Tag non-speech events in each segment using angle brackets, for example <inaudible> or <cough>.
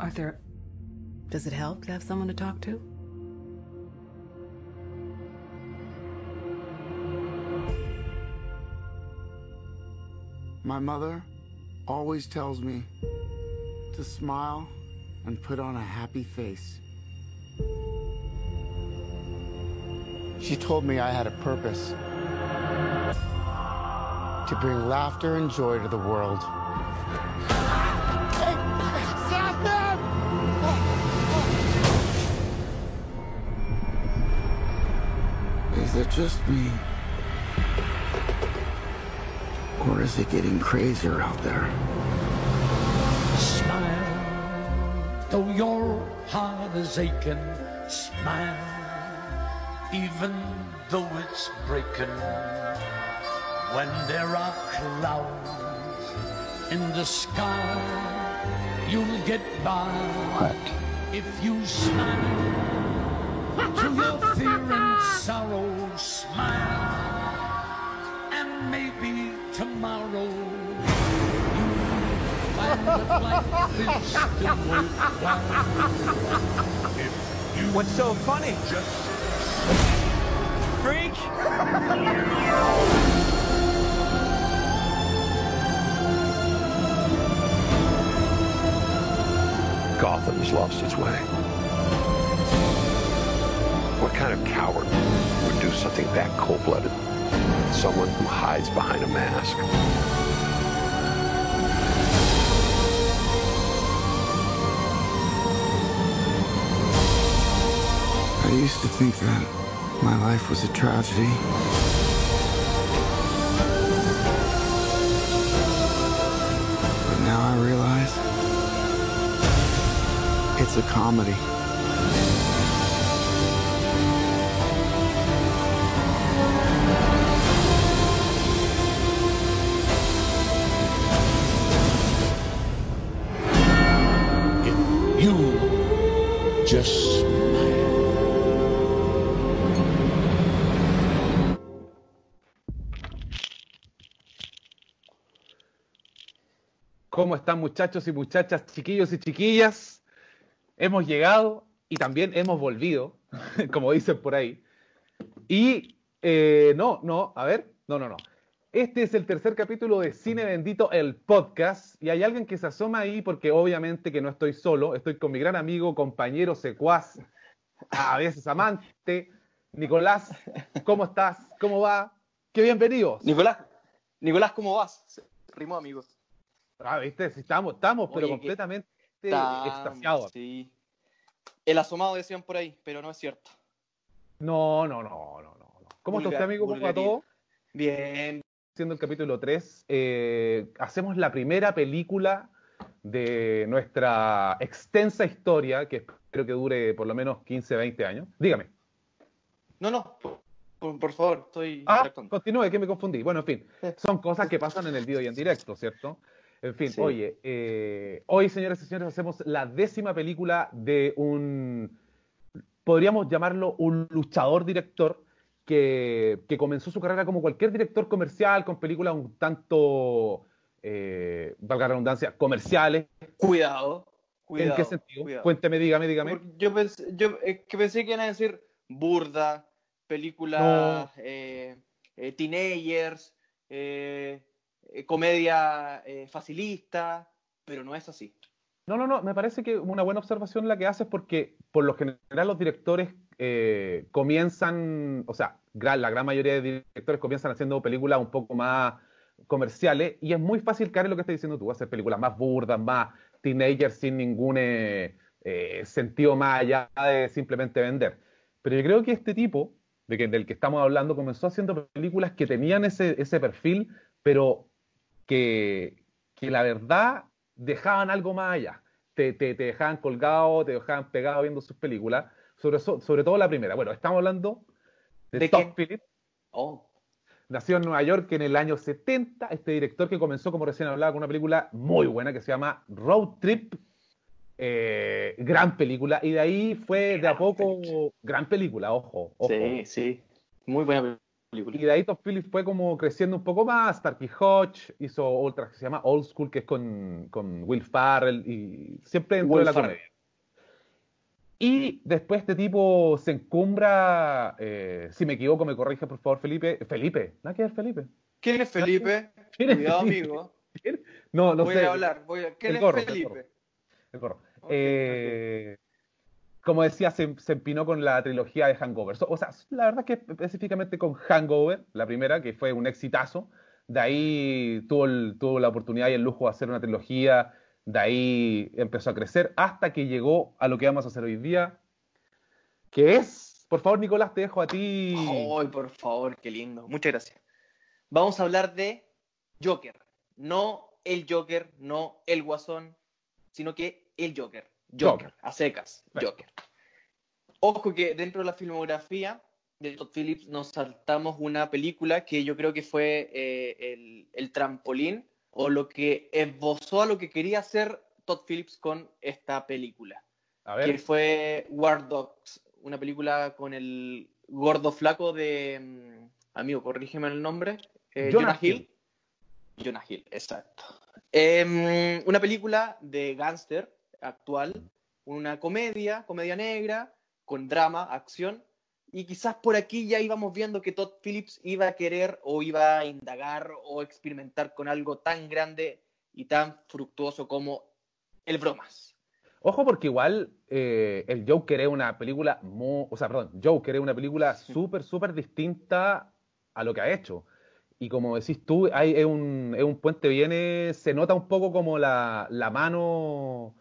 Arthur, does it help to have someone to talk to? My mother always tells me to smile and put on a happy face. She told me I had a purpose to bring laughter and joy to the world. Is it just me? Or is it getting crazier out there? Smile, though your heart is aching. Smile, even though it's breaking. When there are clouds in the sky, you'll get by. What? If you smile <laughs> What's so funny? just Freak! Gotham's lost its way. What kind of coward would do something that cold-blooded? Someone who hides behind a mask. Used to think that my life was a tragedy. But now I realize it's a comedy. Están muchachos y muchachas, chiquillos y chiquillas? Hemos llegado y también hemos volvido, <laughs> como dicen por ahí. Y eh, no, no, a ver, no, no, no. Este es el tercer capítulo de Cine Bendito, el podcast. Y hay alguien que se asoma ahí porque obviamente que no estoy solo, estoy con mi gran amigo, compañero, secuaz, a veces amante, Nicolás. ¿Cómo estás? ¿Cómo va? ¡Qué bienvenidos! Nicolás, Nicolás, ¿cómo vas? Rimó, amigos. Ah, viste, estamos, estamos, pero Oye, completamente Tan- extasiados. Sí. El asomado decían por ahí, pero no es cierto. No, no, no, no, no. ¿Cómo está usted, amigo? ¿Cómo va todo? Bien. Siendo el capítulo 3, eh, hacemos la primera película de nuestra extensa historia, que espero que dure por lo menos 15, 20 años. Dígame. No, no, por, favor, estoy Ah, continúe, que me confundí. Bueno, en fin, <laughs> son cosas que pasan en el video y en directo, ¿cierto? En fin, Sí. oye, eh, hoy, señoras y señores, hacemos la décima película de un, podríamos llamarlo un luchador director que, que comenzó su carrera como cualquier director comercial, con películas un tanto, eh, valga la redundancia, comerciales. Cuidado, cuidado. ¿En qué sentido? cuidado. Cuénteme, dígame, dígame. Porque Yo pensé, yo, que pensé que iban a decir burda, película eh, eh, teenagers, eh, comedia eh, facilista, pero no es así. No, no, no, me parece que una buena observación la que haces porque por lo general los directores eh, comienzan, o sea, la gran mayoría de directores comienzan haciendo películas un poco más comerciales y es muy fácil caer en lo que estás diciendo tú, hacer películas más burdas, más teenagers sin ningún, eh, sentido más allá de simplemente vender. Pero yo creo que este tipo, de que, del que estamos hablando, comenzó haciendo películas que tenían ese, ese perfil, pero que, que la verdad dejaban algo más allá. Te, te, te dejaban colgado, te dejaban pegado viendo sus películas, sobre, so- sobre todo la primera. Bueno, estamos hablando de, ¿De Todd? Phillips, Oh, Nació en Nueva York en el año 70. Este director que comenzó, como recién hablaba, con una película muy buena que se llama Road Trip. Eh, gran película. Y de ahí fue de a poco. Gran película, ojo. ojo. sí, sí. Muy buena Y de ahí Todd Phillips fue como creciendo un poco más. Starkey Hodge hizo otra que se llama Old School, que es con, con Will Farrell. Y siempre dentro Will de la comedia. Y después este tipo se encumbra. eh, si me equivoco, me corrige por favor, Felipe. Felipe, nada que ver, Felipe. ¿Quién es Felipe? ¿Quién es Cuidado, Felipe? amigo. No, no voy sé. a hablar. Voy a... ¿Quién El es gorro, el Felipe? gorro. El gorro. Eh, Como decía, se, empinó con la trilogía de Hangover. O sea, la verdad que específicamente con Hangover, la primera, que fue un exitazo. De ahí tuvo, tuvo la oportunidad y el lujo de hacer una trilogía. De ahí empezó a crecer hasta que llegó a lo que vamos a hacer hoy día. Que es, por favor, Nicolás, te dejo a ti. Ay, por favor, qué lindo. Muchas gracias. Vamos a hablar de Joker. No el Joker, no el Guasón, sino que el Joker. Joker, Joker. a secas. Joker. Ojo que dentro de la filmografía de Todd Phillips nos saltamos una película que yo creo que fue eh, el, el trampolín o lo que esbozó a lo que quería hacer Todd Phillips con esta película A que ver, fue War Dogs, una película con el gordo flaco de. mm, amigo, corrígeme el nombre. eh, Jonah Jonah Hill. Jonah Hill, exacto. Em, una película de gángster actual, una comedia, comedia negra, con drama, acción. Y quizás por aquí ya íbamos viendo que Todd Phillips iba a querer o iba a indagar o experimentar con algo tan grande y tan fructuoso como el bromas. Ojo porque igual eh, el Joker es una película, o sea, perdón, Joker es una película <laughs> súper, súper distinta a lo que ha hecho. Y como decís tú, hay, es, un, es un puente viene, se nota un poco como la, la mano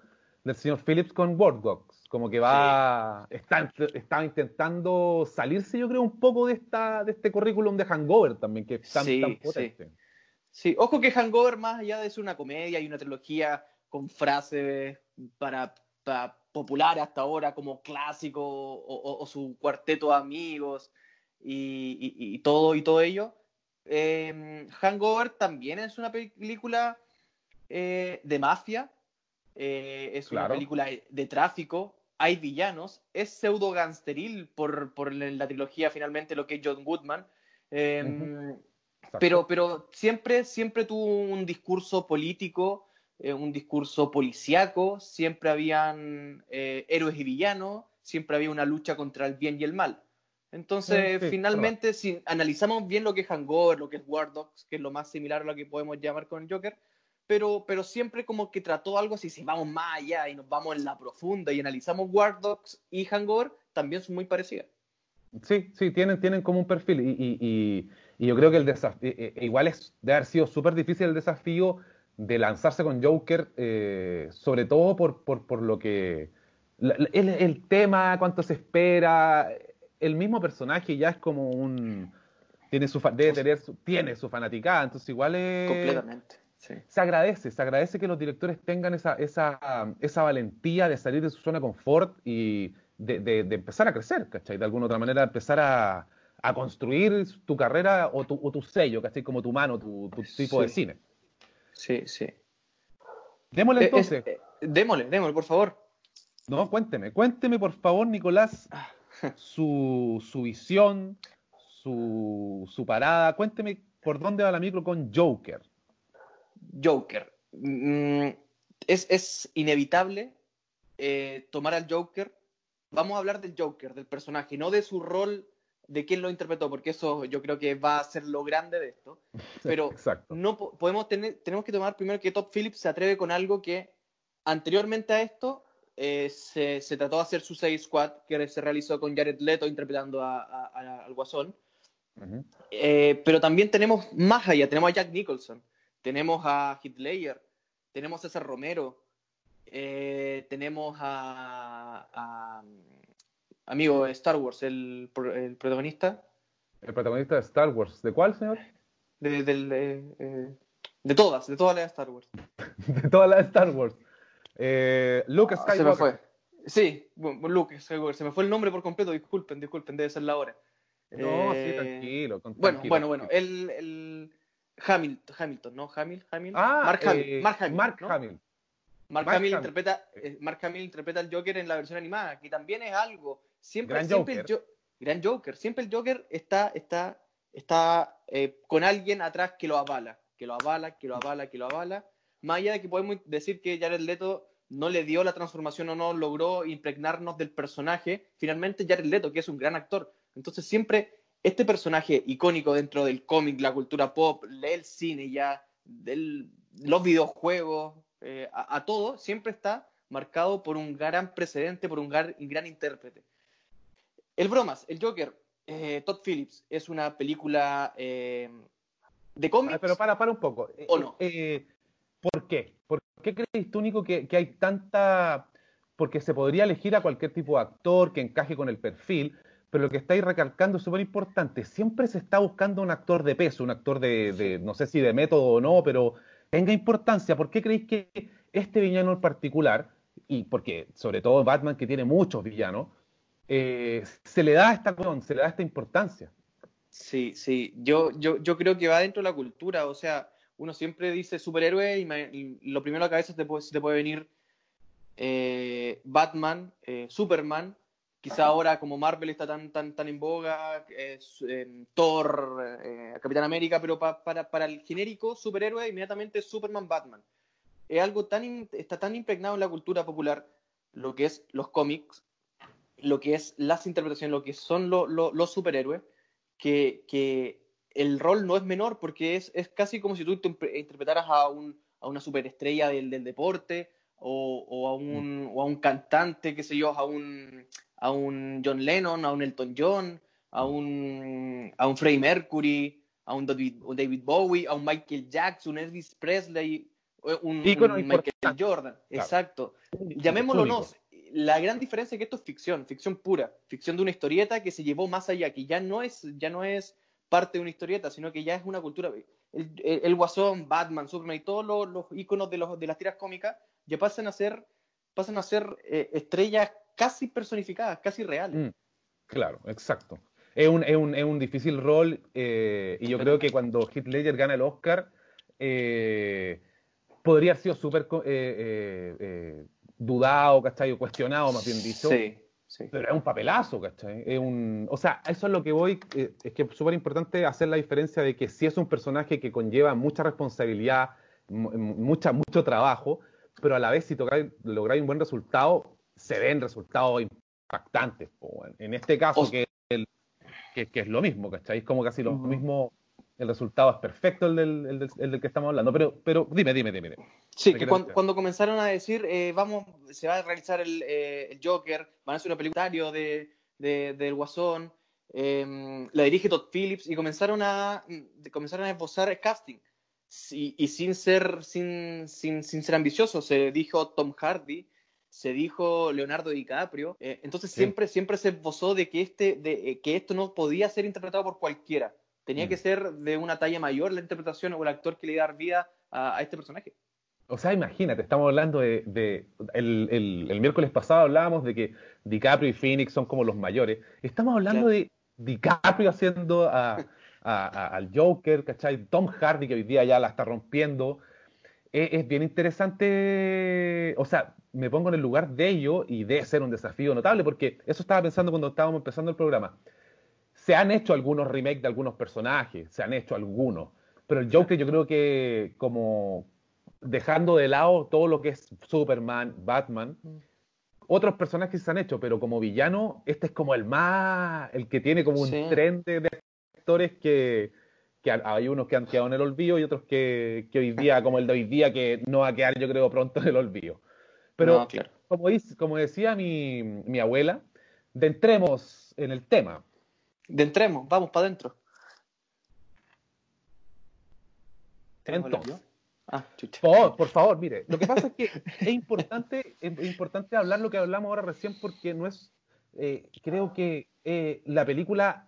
del señor Phillips con Dogs, como que va, está, está intentando salirse yo creo un poco de, esta, de este currículum de Hangover también, que es tan, Sí, tan sí. potente. Sí, ojo que Hangover, más allá de ser una comedia y una trilogía con frases para, para popular hasta ahora, como clásico o, o- o su cuarteto de amigos y, y- y todo y todo ello, eh, Hangover también es una película eh, de mafia, eh, es Claro. una película de tráfico, hay villanos, es pseudo gangsteril por, por la trilogía finalmente lo que es John Goodman. eh, Exacto. pero, pero siempre, siempre tuvo un discurso político, eh, un discurso policíaco, siempre habían eh, héroes y villanos, siempre había una lucha contra el bien y el mal. Entonces, Sí, sí, finalmente, si analizamos bien lo que es Hangover, lo que es War Dogs, que es lo más similar a lo que podemos llamar con Joker, pero, pero siempre como que trató algo así, si vamos más allá y nos vamos en la profunda y analizamos War Dogs y Hangover, también son muy parecidas. Sí, sí, tienen, tienen como un perfil y, y- y- y yo creo que el desafío, igual es de haber sido súper difícil el desafío de lanzarse con Joker, eh, sobre todo por, por, por lo que, la- el, el tema, cuánto se espera, el mismo personaje ya es como un, tiene su, debe tener su, tiene su fanaticada, entonces igual es, Completamente. Sí. se agradece, se agradece que los directores tengan esa, esa, esa valentía de salir de su zona de confort y de, de- de empezar a crecer, ¿cachai? De alguna otra manera empezar a, a construir tu carrera o tu, o tu sello, ¿cachai? Como tu mano, tu, tu tipo de cine. Sí, sí. Démosle Eh, entonces. es- eh, démosle, démosle, por favor. No, cuénteme, cuénteme por favor, Nicolás, <laughs> su, su visión, su, su parada. Cuénteme por dónde va la micro con Joker. Joker. Mm, es, es inevitable eh, tomar al Joker. Vamos a hablar del Joker, del personaje, no de su rol, de quién lo interpretó, porque eso yo creo que va a ser lo grande de esto. <laughs> Pero Exacto. no po- podemos tener, tenemos que tomar primero que Todd Phillips se atreve con algo que anteriormente a esto eh, se, se trató de hacer Suicide Squad, que se realizó con Jared Leto interpretando a- a- a- al Guasón. Eh, pero también tenemos más allá, tenemos a Jack Nicholson, tenemos a Ledger, tenemos a César Romero, Eh, tenemos a, a- amigo de Star Wars, el, el protagonista El protagonista de Star Wars. ¿De cuál, señor? de, del, eh, eh, de todas, de todas las de Star Wars. <laughs> De toda la de Star Wars. Eh, Luke Ah, se Skywalker. me fue. Sí, Luke Skywalker. Se me fue el nombre por completo. Disculpen, disculpen, debe ser la hora. No, Eh, sí, tranquilo. con- Bueno, tranquilo. bueno, bueno. El, el Hamilton, Hamilton, ¿no? Hamil, Hamil. Ah, Mark Hamill. eh, Mark Hamill. Mark ¿no? Hamill. Mark Mark Hamill Hamill. interpreta, eh, Mark Hamill interpreta al Joker en la versión animada, que también es algo. Siempre, Gran siempre Joker. el Jo- gran Joker. Siempre el Joker está, está, está eh, con alguien atrás que lo avala, que lo avala, que lo avala, que lo avala. Más allá de que podemos decir que Jared Leto no le dio la transformación o no logró impregnarnos del personaje, finalmente Jared Leto, que es un gran actor. Entonces siempre este personaje icónico dentro del cómic, la cultura pop, del cine ya, de los videojuegos, eh, a, a todo, siempre está marcado por un gran precedente, por un gran intérprete. El bromas, el Joker, eh, Todd Phillips, es una película eh, de cómics. Pero para, para un poco. ¿O no? ¿Por qué? ¿Por qué crees tú, Nico, que, que hay tanta... Porque se podría elegir a cualquier tipo de actor que encaje con el perfil, pero lo que estáis recalcando es súper importante. Siempre se está buscando un actor de peso, un actor de, de- no sé si de método o no, pero tenga importancia. ¿Por qué creéis que este villano en particular, y porque sobre todo Batman que tiene muchos villanos, eh, se le da esta se le da esta importancia? Sí, sí, yo, yo, yo creo que va dentro de la cultura, o sea, uno siempre dice superhéroe y, me- y lo primero a la cabeza te puede, te puede venir eh, Batman, eh, Superman, quizá ahora como Marvel está tan, tan, tan en boga, es, eh, Thor, eh, Capitán América, pero pa- para, para el genérico superhéroe inmediatamente Superman, Batman. Es algo tan, está tan impregnado en la cultura popular, lo que es los cómics, lo que es las interpretaciones, lo que son lo- lo- los superhéroes, que, que el rol no es menor porque es, es casi como si tú te- interpretaras a, un, a una superestrella del, del deporte o, o a un, o a un cantante, qué sé yo, a un, a un John Lennon, a un Elton John, a un, a un Freddie Mercury, a un David, David Bowie, a un Michael Jackson, un Elvis Presley, un, un Michael. Jordan. Claro. Exacto. Llamémoslo no. La gran diferencia es que esto es ficción, ficción pura, ficción de una historieta que se llevó más allá, que ya no es, ya no es parte de una historieta, sino que ya es una cultura. El, el- el Guasón, Batman, Superman y todos los, los iconos de, los, de las tiras cómicas ya pasan a ser, pasan a ser eh, estrellas casi personificadas, casi reales. Mm, claro, exacto. Es un, es un, es un difícil rol eh, y yo creo que cuando Heath Ledger gana el Oscar eh, podría haber sido súper eh, eh, dudado, ¿cachai? O cuestionado, más bien dicho. Sí, sí. Pero es un papelazo, ¿cachai? Es un, o sea, eso es lo que voy, eh, es que es súper importante hacer la diferencia de que si es un personaje que conlleva mucha responsabilidad, mu- mucha, mucho trabajo, pero a la vez si lográis un buen resultado, se ven resultados impactantes. En este caso, O- que, el- que, que es lo mismo, ¿cachai? Es como casi lo mismo, el resultado es perfecto el del, el del- el del que estamos hablando, pero, pero dime, dime, dime. dime. Sí, que quiero cuan- decir. cuando, comenzaron a decir, eh, vamos, se va a realizar el, eh, el Joker, van a hacer una película de, de- del Guasón, eh, la dirige Todd Phillips, y comenzaron a, mm, comenzaron a esbozar casting. Sí, y sin ser, sin, sin, sin ser ambicioso, se dijo Tom Hardy, se dijo Leonardo DiCaprio, eh, entonces Sí. siempre, siempre se esbozó de que, este, de, eh, que esto no podía ser interpretado por cualquiera. Tenía Mm. que ser de una talla mayor la interpretación o el actor que le iba a dar vida a- a este personaje. O sea, imagínate, estamos hablando de... de- el, el- el miércoles pasado hablábamos de que DiCaprio y Phoenix son como los mayores. Estamos hablando Claro. de DiCaprio haciendo a, a- a- al Joker, ¿cachai? Tom Hardy que hoy día ya la está rompiendo. Es, es bien interesante, o sea, me pongo en el lugar de ello y debe ser un desafío notable porque eso estaba pensando cuando estábamos empezando el programa. Se han hecho algunos remakes de algunos personajes, se han hecho algunos, pero el Joker yo creo que como dejando de lado todo lo que es Superman, Batman, otros personajes se han hecho, pero como villano, este es como el más, el que tiene como un Sí. tren de, de actores que, que ha- hay unos que han quedado en el olvido y otros que, que hoy día, como el de hoy día, que no va a quedar yo creo pronto en el olvido. Pero No, claro. como, dice- como decía mi, mi abuela, de entremos en el tema. De entremos, vamos para adentro. ¿Tenemos el Entonces? Ah, favor, por favor, mire, lo que pasa es que es importante, es importante hablar lo que hablamos ahora recién porque no es, eh, creo que eh, la película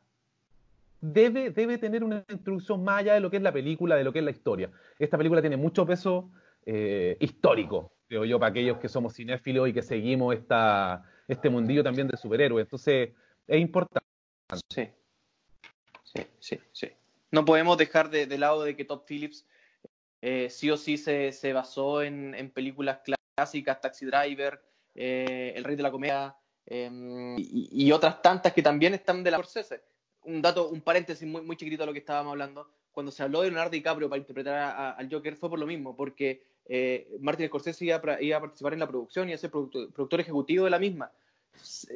debe, debe tener una introducción más allá de lo que es la película, de lo que es la historia. Esta película tiene mucho peso eh, histórico, creo yo, para aquellos que somos cinéfilos y que seguimos esta, este mundillo también de superhéroes. Entonces, es importante. Sí. Sí, sí, sí. No podemos dejar de, lado de que Todd Phillips eh, sí o sí se, se basó en, películas clásicas, Taxi Driver, eh, El Rey de la Comedia eh, y, otras tantas que también están de la Scorsese. Un dato, un paréntesis muy, muy chiquitito a lo que estábamos hablando. Cuando se habló de Leonardo DiCaprio para interpretar a, al Joker fue por lo mismo, porque eh, Martin Scorsese iba, iba, a participar en la producción y a ser productor, ejecutivo de la misma.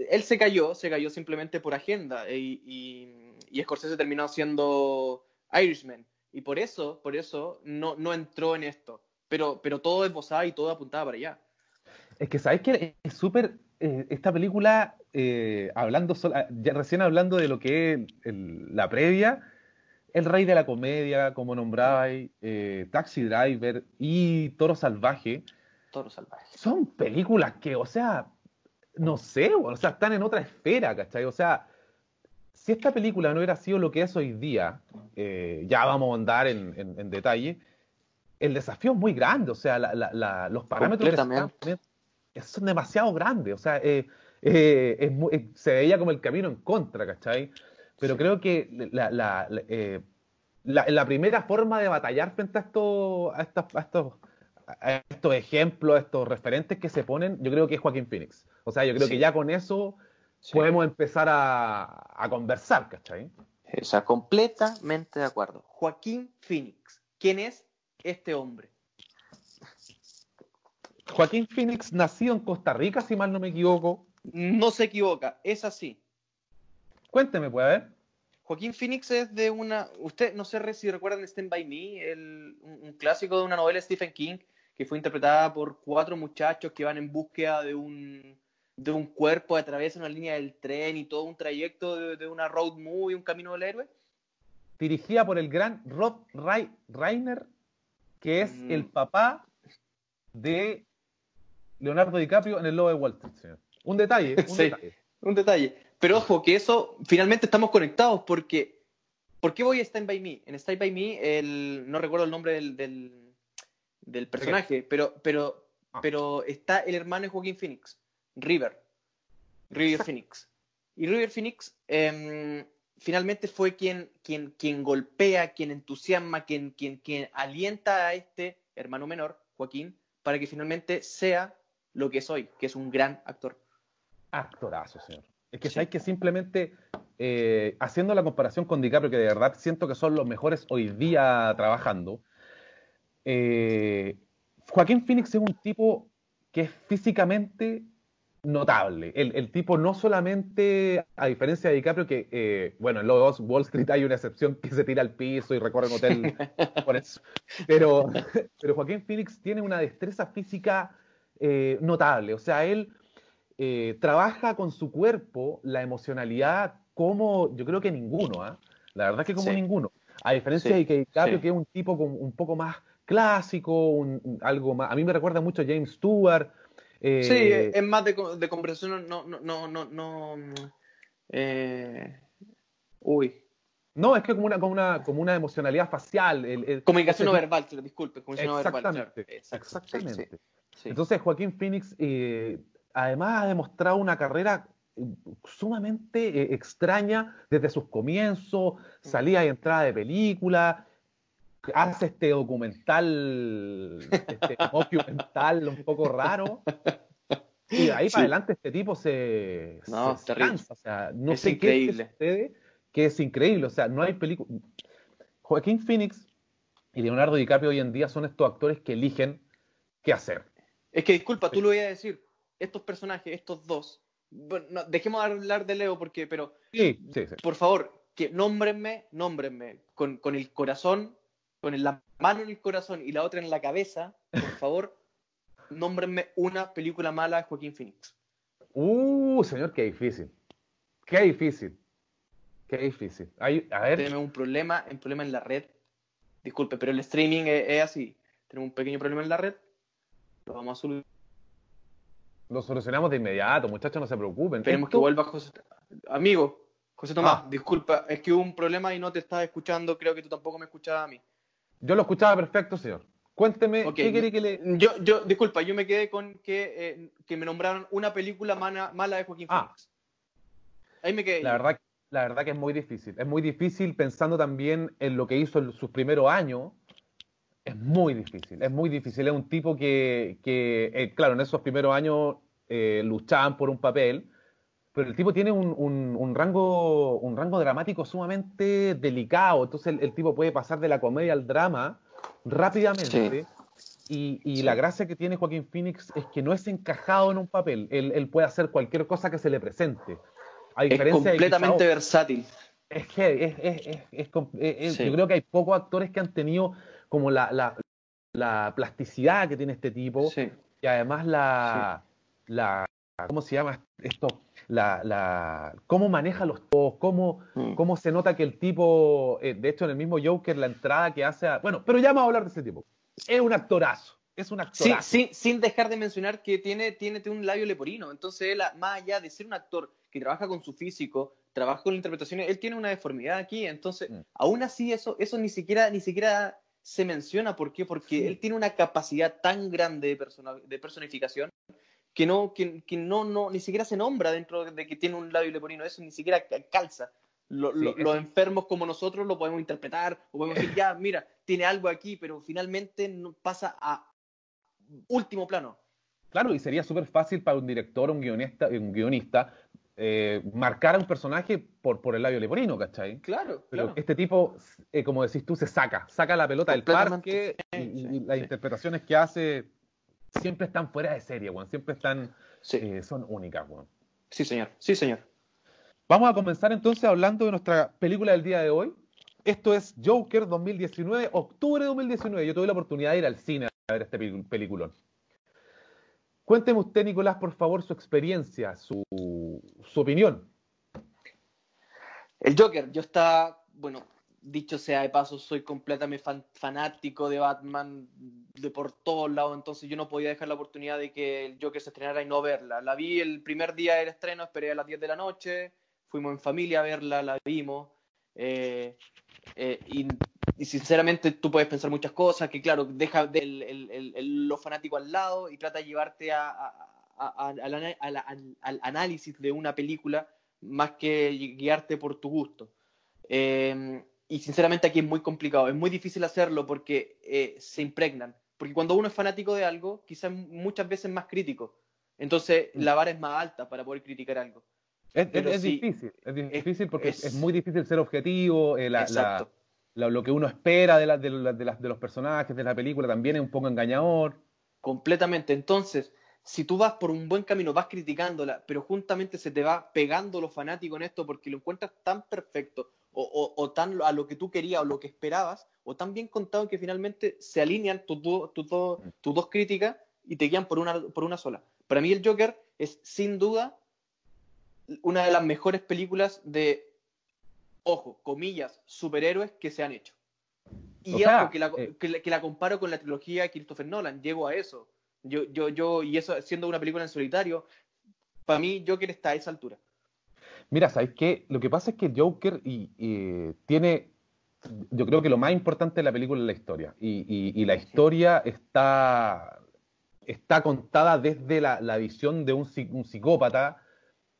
Él se cayó, se cayó simplemente por agenda y, y, y Scorsese terminó siendo Irishman y por eso, por eso no, no entró en esto. Pero, pero todo esbozaba y todo apuntaba para allá. Es que sabes que es súper. Eh, esta película, eh, hablando sola, ya recién hablando de lo que es el, la previa, El Rey de la Comedia, como nombrabais, eh, Taxi Driver y Toro Salvaje. Toro Salvaje. Son películas que, o sea, no sé, o sea, están en otra esfera, ¿cachai? O sea, si esta película no hubiera sido lo que es hoy día, eh, ya vamos a andar en, en, en, detalle, el desafío es muy grande, o sea, la, la, la, los parámetros son demasiado grandes, o sea, eh, eh, es muy, se veía como el camino en contra, ¿cachai? Pero sí. creo que la, la, primera forma de batallar frente a, esto, a, estos, a, estos, a estos ejemplos, a estos referentes que se ponen, yo creo que es Joaquín Phoenix. O sea, yo creo sí. que ya con eso Sí. podemos empezar a, a, conversar, ¿cachai? O sea, completamente de acuerdo. Joaquín Phoenix, ¿quién es este hombre? Joaquín Phoenix, nacido en Costa Rica, si mal no me equivoco. No se equivoca, es así. Cuénteme, puede ver. Joaquín Phoenix es de una. Usted, no sé si recuerdan Stand By Me, el, un clásico de una novela de Stephen King que fue interpretada por cuatro muchachos que van en búsqueda de un de un cuerpo atraviesa una línea del tren y todo un trayecto de, de, una road movie, un camino del héroe. Dirigida por el gran Rob Reiner, que es mm. el papá de Leonardo DiCaprio en El Lobo de Wall Street, señor. Un detalle, un <laughs> sí, detalle. Un detalle. Pero ojo, que eso, finalmente estamos conectados porque... ¿Por qué voy a Stand By Me? En Stand By Me, el, no recuerdo el nombre del, del, del personaje, pero, pero, ah. pero está el hermano de Joaquín Phoenix. River, River Phoenix. Y River Phoenix eh, finalmente fue quien, quien, quien golpea, quien entusiasma, quien, quien, quien alienta a este hermano menor, Joaquín, para que finalmente sea lo que es hoy, que es un gran actor. Actorazo, señor. Es que sí. sabes que simplemente eh, haciendo la comparación con DiCaprio, que de verdad siento que son los mejores hoy día trabajando, eh, Joaquín Phoenix es un tipo que es físicamente notable. El, el, tipo no solamente, a diferencia de DiCaprio, que, eh, bueno, en los Wall Street hay una excepción que se tira al piso y recorre un hotel <laughs> por eso. Pero, pero Joaquín Phoenix tiene una destreza física eh, notable. O sea, él eh, trabaja con su cuerpo la emocionalidad como yo creo que ninguno, ¿eh? La verdad que como sí. ninguno. A diferencia sí. de que DiCaprio, sí. que es un tipo con, un poco más clásico, un, un, algo más. A mí me recuerda mucho a James Stewart. Eh, sí, es más de, de conversación, no, no, no, no, no eh, uy. No, es que como una, como una, como una emocionalidad facial. El, el, comunicación no verbal, disculpe, comunicación exactamente, no verbal. Exacto, exactamente. Sí, Entonces, Joaquín Phoenix, eh, además ha demostrado una carrera sumamente eh, extraña desde sus comienzos, salida y entrada de película, hace este documental, este <laughs> documental un poco raro. Y de ahí sí. para adelante este tipo se, no, se cansa. O sea, no es sé increíble. qué sucede, que es increíble. O sea, no hay película. Joaquín Phoenix y Leonardo DiCaprio hoy en día son estos actores que eligen qué hacer. Es que disculpa, tú lo voy a decir. Estos personajes, estos dos, bueno, no, dejemos de hablar de Leo porque, pero sí. por favor, que nómbrenme, nómbrenme con, con el corazón con la mano en el corazón y la otra en la cabeza, por <laughs> favor, nómbrenme una película mala de Joaquín Phoenix. Uh, señor, qué difícil. Qué difícil. Qué difícil. Hay, a ver. Tenemos un problema, un problema en la red. Disculpe, pero el streaming es, es así. tenemos un pequeño problema en la red, lo vamos a solucionar. Lo solucionamos de inmediato, muchachos, no se preocupen. Esperemos Esto- que vuelva José. Amigo, José Tomás, Ah. disculpa, es que hubo un problema y no te estaba escuchando, creo que tú tampoco me escuchabas a mí. Yo lo escuchaba perfecto, señor. Cuénteme, Ok, ¿qué quiere que le...? Yo, yo, disculpa, yo me quedé con que, eh, que me nombraron una película mala, mala de Joaquín Ah. Phoenix. Ahí me quedé. La verdad, la verdad que es muy difícil. Es muy difícil pensando también en lo que hizo en sus primeros años. Es muy difícil, es muy difícil. Es un tipo que, que, eh, claro, en esos primeros años eh, luchaban por un papel, pero el tipo tiene un, un- un rango, un rango dramático sumamente delicado. Entonces el, el tipo puede pasar de la comedia al drama rápidamente. Y, y Sí. la gracia que tiene Joaquín Phoenix es que no es encajado en un papel. Él, él puede hacer cualquier cosa que se le presente. A es diferencia de completamente quizá- versátil. es que es, es- es- es es- es- Sí. yo creo que hay pocos actores que han tenido como la, la, la plasticidad que tiene este tipo Sí. y además la, la ¿cómo se llama esto? La, la, cómo maneja los todos, cómo, Mm. cómo se nota que el tipo, eh, de hecho en el mismo Joker, la entrada que hace a, bueno, pero ya vamos a hablar de ese tipo. Es un actorazo, es un Sí, actorazo. sin, sin dejar de mencionar que tiene, tiene, un labio leporino. Entonces, él, más allá de ser un actor que trabaja con su físico, trabaja con la interpretación, él tiene una deformidad aquí. Entonces, Mm. aún así, eso, eso ni siquiera, ni siquiera se menciona. ¿Por qué? Porque él tiene una capacidad tan grande de, persona, de personificación que no, que, que no, no, ni siquiera se nombra dentro de que tiene un labio leporino. Eso ni siquiera ca- calza. Lo- Sí, lo- Los enfermos como nosotros lo podemos interpretar o podemos decir, ya, mira, tiene algo aquí, pero finalmente no pasa a último plano. Claro, y sería súper fácil para un director, un guionista, un guionista eh, marcar a un personaje por, por el labio leporino, ¿cachai? Claro, Pero claro. este tipo, eh, como decís tú, se saca, saca la pelota del parque y, Sí, y las sí. interpretaciones que hace siempre están fuera de serie, weón. Siempre están, Sí, eh, son únicas, weón. sí, señor. Sí, señor. Vamos a comenzar entonces hablando de nuestra película del día de hoy. Esto es Joker 2019, octubre de 2019. Yo tuve la oportunidad de ir al cine a ver este pelicu- peliculón. Cuénteme usted, Nicolás, por favor, su experiencia, su, su opinión. El Joker, yo estaba, bueno, dicho sea de paso, soy completamente fan- fanático de Batman de por todos lados, entonces yo no podía dejar la oportunidad de que el Joker se estrenara y no verla. La vi el primer día del estreno, esperé a las 10 de la noche, fuimos en familia a verla, la vimos, eh, eh, y, sinceramente tú puedes pensar muchas cosas, que claro, deja del- el- el- el- lo fanático al lado y trata de llevarte a- a- a- al- al- al análisis de una película más que guiarte por tu gusto. Eh, y sinceramente aquí es muy complicado, es muy difícil hacerlo porque eh, se impregnan. Porque cuando uno es fanático de algo, quizás muchas veces es más crítico. Entonces Mm. la vara es más alta para poder criticar algo. Es, Pero es- es sí, difícil, es difícil porque es, muy difícil ser objetivo, eh, la- la- Exacto. la- lo que uno espera de, de, de de los personajes de la película también es un poco engañador. Completamente. Entonces, si tú vas por un buen camino, vas criticándola, pero juntamente se te va pegando lo fanático en esto porque lo encuentras tan perfecto o, o- o tan a lo que tú querías o lo que esperabas, o tan bien contado que finalmente se alinean tus do- tus do- tus dos críticas y te guían por una, por una sola. Para mí el Joker es sin duda una de las mejores películas de, ojo, comillas, superhéroes que se han hecho. Y O sea, que la, eh, que la- que la comparo con la trilogía de Christopher Nolan, llego a eso. Yo, yo, yo, y eso siendo una película en solitario, para mí Joker está a esa altura. Mira, ¿sabes qué? Lo que pasa es que Joker y, y tiene, yo creo que lo más importante de la película es la historia. Y, y- y la historia está, está contada desde la, la visión de un, un psicópata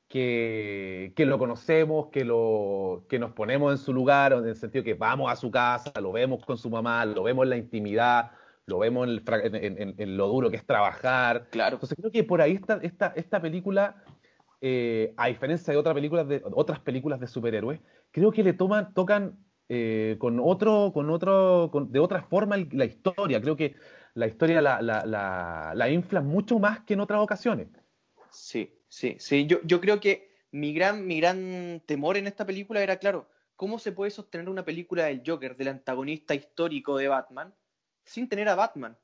que, que lo conocemos, que, lo, que nos ponemos en su lugar, en el sentido que vamos a su casa, lo vemos con su mamá, lo vemos en la intimidad, lo vemos en, el fra- en- en- en- en lo duro que es trabajar. Claro. Entonces creo que por ahí está esta, esta película, eh, a diferencia de otras películas de, otras películas de superhéroes, creo que le toman, tocan eh, con otro, con otro, con- de otra forma el- la historia. Creo que la historia la, la, la, la inflan mucho más que en otras ocasiones. Sí, sí, sí. Yo, yo creo que mi gran, mi gran temor en esta película era, claro, ¿cómo se puede sostener una película del Joker, del antagonista histórico de Batman, sin tener a Batman?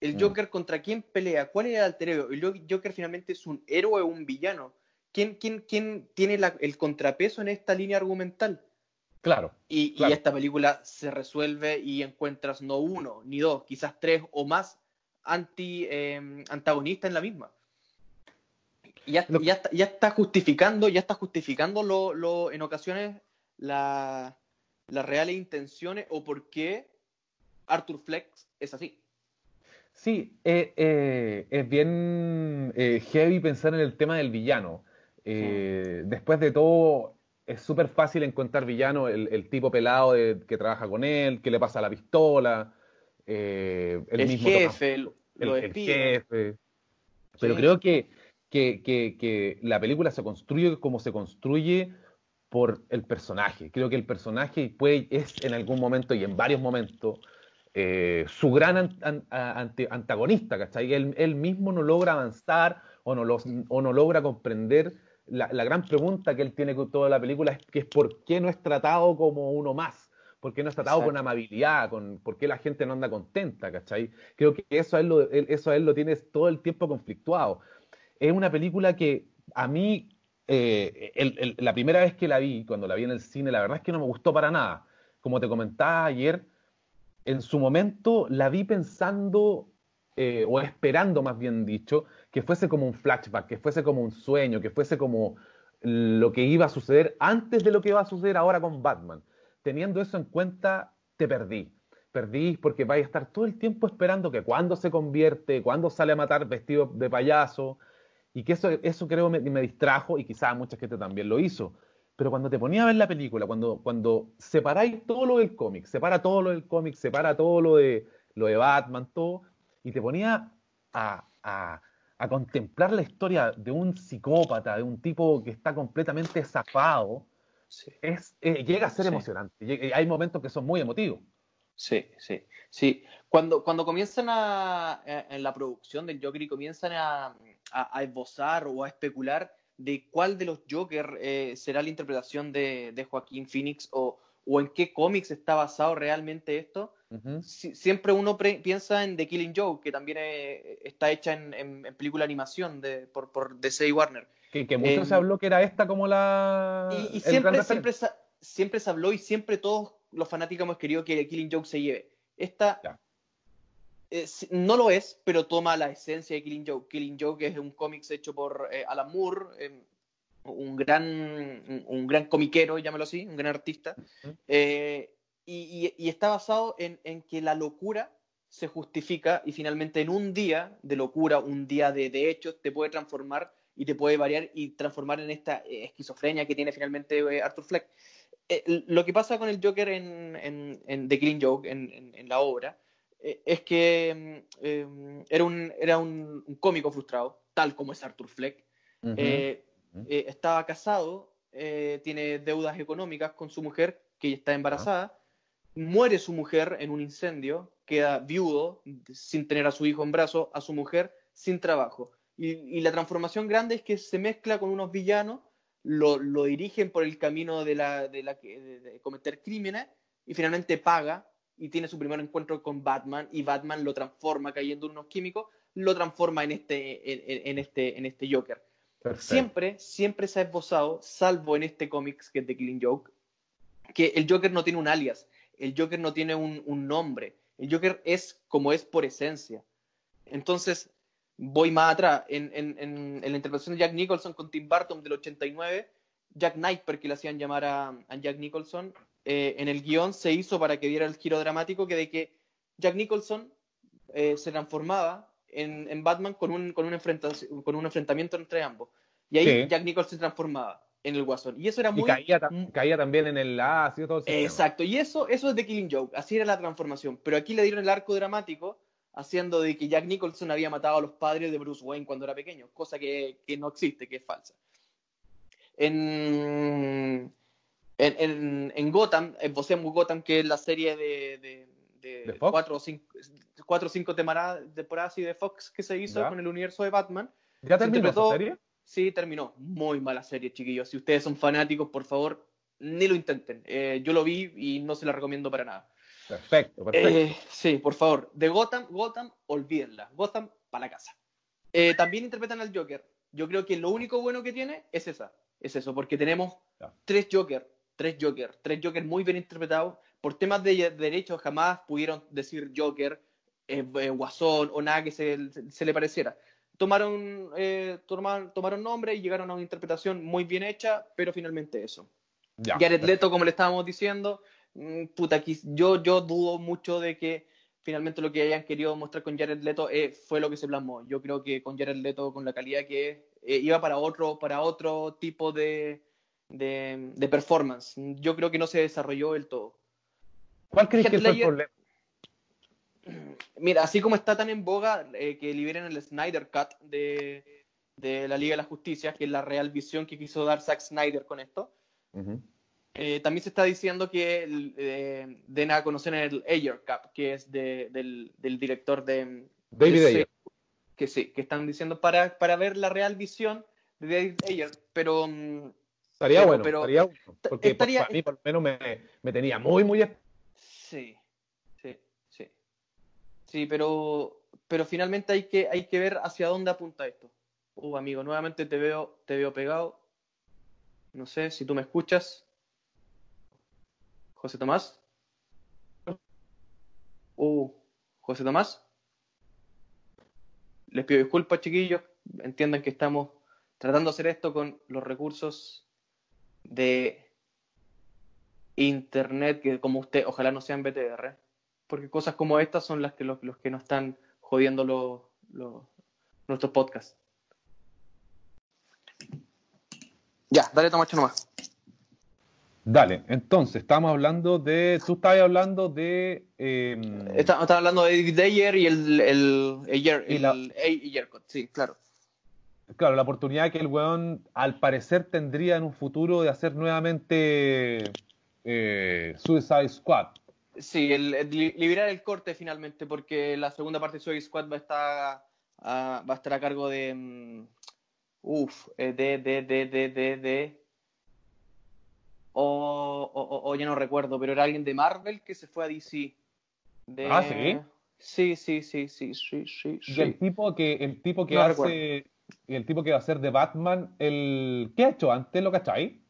El Mm. Joker contra quién pelea, cuál es el alter ego? El Jo- Joker finalmente es un héroe o un villano. ¿Quién, quién, quién tiene la- el contrapeso en esta línea argumental? Claro. Y, esta película se resuelve y encuentras no uno, ni dos, quizás tres o más anti, eh, antagonistas en la misma. Ya, ya está, ya está justificando, ya está justificando lo, lo- en ocasiones la- las reales intenciones o por qué Arthur Flex es así. Sí, eh, eh, es bien eh, heavy pensar en el tema del villano. Eh, Después de todo, es súper fácil encontrar villano, el, el tipo pelado de- que trabaja con él, que le pasa la pistola, eh, el, El, mismo jefe, Thomas- el, el jefe. Pero Sí. creo que, que, que- que la película se construye como se construye por el personaje. Creo que el personaje puede, es en algún momento y en varios momentos eh, su gran an- an- a- ante- antagonista, ¿cachai? Él, él mismo no logra avanzar o no, los- o no logra comprender la, la gran pregunta que él tiene con toda la película, es que es por qué no es tratado como uno más, por qué no es tratado con amabilidad, con, por qué la gente no anda contenta, ¿cachai? Creo que eso a él lo, eso a él lo tiene todo el tiempo conflictuado. Es una película que a mí, eh, el- el- la primera vez que la vi, cuando la vi en el cine, la verdad es que no me gustó para nada. Como te comentaba ayer, en su momento la vi pensando, eh, o esperando más bien dicho, que fuese como un flashback, que fuese como un sueño, que fuese como lo que iba a suceder antes de lo que va a suceder ahora con Batman. Teniendo eso en cuenta, te perdí. Perdí porque vais a estar todo el tiempo esperando que cuando se convierte, cuando sale a matar vestido de payaso, y que eso, eso creo me, me distrajo y quizás mucha gente también lo hizo. Pero cuando te ponía a ver la película, cuando, cuando separáis todo lo del cómic, separa todo lo del cómic, separa todo lo de, lo de Batman, todo, y te ponía a, a- a contemplar la historia de un psicópata, de un tipo que está completamente zafado, Sí. es, eh, llega a ser Sí. emocionante. Llega- hay momentos que son muy emotivos. Sí, sí, sí. Cuando, cuando comienzan a- en la producción del Joker y comienzan a, a- a esbozar o a especular de cuál de los Joker eh, será la interpretación de, de Joaquín Phoenix o, o en qué cómics está basado realmente esto, Si- siempre uno pre- piensa en The Killing Joke, que también eh, está hecha en, en- en película animación de, por, por DC y Warner. Que, que mucho Eh, se habló que era esta como la. Y, siempre, siempre, sa- siempre se habló y siempre todos los fanáticos hemos querido que Killing Joke se lleve. Esta Ya. no lo es, pero toma la esencia de Killing Joke. Killing Joke es un cómics hecho por eh, Alan Moore, eh, un, gran, un, gran comiquero, llámalo así, un gran artista. Eh, y, y- y está basado en, en que la locura se justifica y finalmente en un día de locura, un día de, de hechos, te puede transformar y te puede variar y transformar en esta eh, esquizofrenia que tiene finalmente eh, Arthur Fleck. Eh, lo que pasa con el Joker en, en, en The Killing Joke, en, en- la obra, eh, es que mm, eh, era, un, era un, un cómico frustrado, tal como es Arthur Fleck. Ujú. Eh, eh, estaba casado, tiene deudas económicas con su mujer, que está embarazada. Muere su mujer en un incendio, queda viudo, sin tener a su hijo en brazos, a su mujer sin trabajo. Y, y la transformación grande es que se mezcla con unos villanos, lo, lo dirigen por el camino de, la, de, la, de- de cometer crímenes y finalmente paga y tiene su primer encuentro con Batman y Batman lo transforma cayendo en unos químicos, lo transforma en este, en, en- este, en este Joker. Perfecto. Siempre, siempre se ha esbozado, salvo en este cómics que es The Killing Joke, que el Joker no tiene un alias, el Joker no tiene un, un nombre, el Joker es como es por esencia. Entonces, voy más atrás, en, en- en- en la interpretación de Jack Nicholson con Tim Burton del 89, Jack Knight, que le hacían llamar a, a Jack Nicholson, eh, en el guion se hizo para que diera el giro dramático que de que Jack Nicholson eh, se transformaba en, en Batman con un, con, un con un enfrentamiento entre ambos. Y ahí Sí. Jack Nicholson se transformaba en el Guasón. Y eso era Y muy... caía, ta- mm, caía también en el ácido, todo el. Exacto, y eso, eso es de Killing Joke, así era la transformación. Pero aquí le dieron el arco dramático haciendo de que Jack Nicholson había matado a los padres de Bruce Wayne cuando era pequeño, cosa que, que no existe, que es falsa. En, en, en, en Gotham, en Bossemu Gotham, que es la serie de, de, de cuatro, o cinco, cuatro cinco temporadas, temporadas así de Fox que se hizo Ya. con el universo de Batman, ¿Ya terminó esa serie? Sí, terminó. Muy mala serie, chiquillos. Si ustedes son fanáticos, por favor, ni lo intenten. Eh, yo lo vi y no se la recomiendo para nada. Perfecto, perfecto. Eh, sí, por favor. De Gotham, Gotham, olvídenla. Gotham, para la casa. Eh, también interpretan al Joker. Yo creo que lo único bueno que tiene es esa. Es eso, porque tenemos tres Joker tres Joker, tres Joker muy bien interpretados. Por temas de derechos jamás pudieron decir Joker, eh, eh, Guasón o nada que se, se le pareciera. Tomaron, eh, tomaron, tomaron nombre y llegaron a una interpretación muy bien hecha, pero finalmente eso. Ya. Jared Leto, como le estábamos diciendo, mm, puta, yo, yo dudo mucho de que finalmente lo que hayan querido mostrar con Jared Leto eh, fue lo que se plasmó. Yo creo que con Jared Leto, con la calidad que es, eh, iba para otro, para otro tipo de, de, de performance. Yo creo que no se desarrolló del todo. ¿Cuál crees que fue el Ledger- problema? Mira, así como está tan en boga eh, que liberen el Snyder Cut de, de la Liga de la Justicia, que es la real visión que quiso dar Zack Snyder con esto, eh, también se está diciendo que eh, den a conocer el Ayer Cut, que es de- del, del director de... David de- Ayer. Que sí, que están diciendo para, para ver la real visión de David Ayer, pero... mm, Estaría Pero- bueno, pero- estaría bueno. Porque estaría- para mí, por lo menos, me, me tenía muy, muy. Sí. Sí, pero, pero finalmente hay que, hay que ver hacia dónde apunta esto. Uh, amigo, nuevamente te veo, te veo pegado. No sé si tú me escuchas. José Tomás. Uh, José Tomás. Les pido disculpas, chiquillos. Entiendan que estamos tratando de hacer esto con los recursos de internet que como usted, ojalá no sean BTR, porque cosas como estas son las que los, los que nos están jodiendo los, los- nuestros podcasts. Ya, dale Tomacho nomás. Dale, entonces, estamos hablando de. Tú estabas hablando de. eh, Está- Estaba hablando de David Ayer y el, el, Ayer, Y el, la- Ayer sí, claro. Claro, la oportunidad que el weón, al parecer, tendría en un futuro de hacer nuevamente eh, Suicide Squad. Sí, el, el li- liberar el corte finalmente, porque la segunda parte de Suicide Squad va a estar a, va a, estar a cargo de. mm, Uf, eh, de, de, de, de, de, de. O, o, ya no recuerdo, pero era alguien de Marvel que se fue a DC. De- Ah, ¿sí? Sí, sí, sí, sí, sí, sí. Y el tipo que, el tipo que No hace. Y el tipo que va a hacer de Batman, el. ¿Qué ha hecho antes? ¿Lo cachai?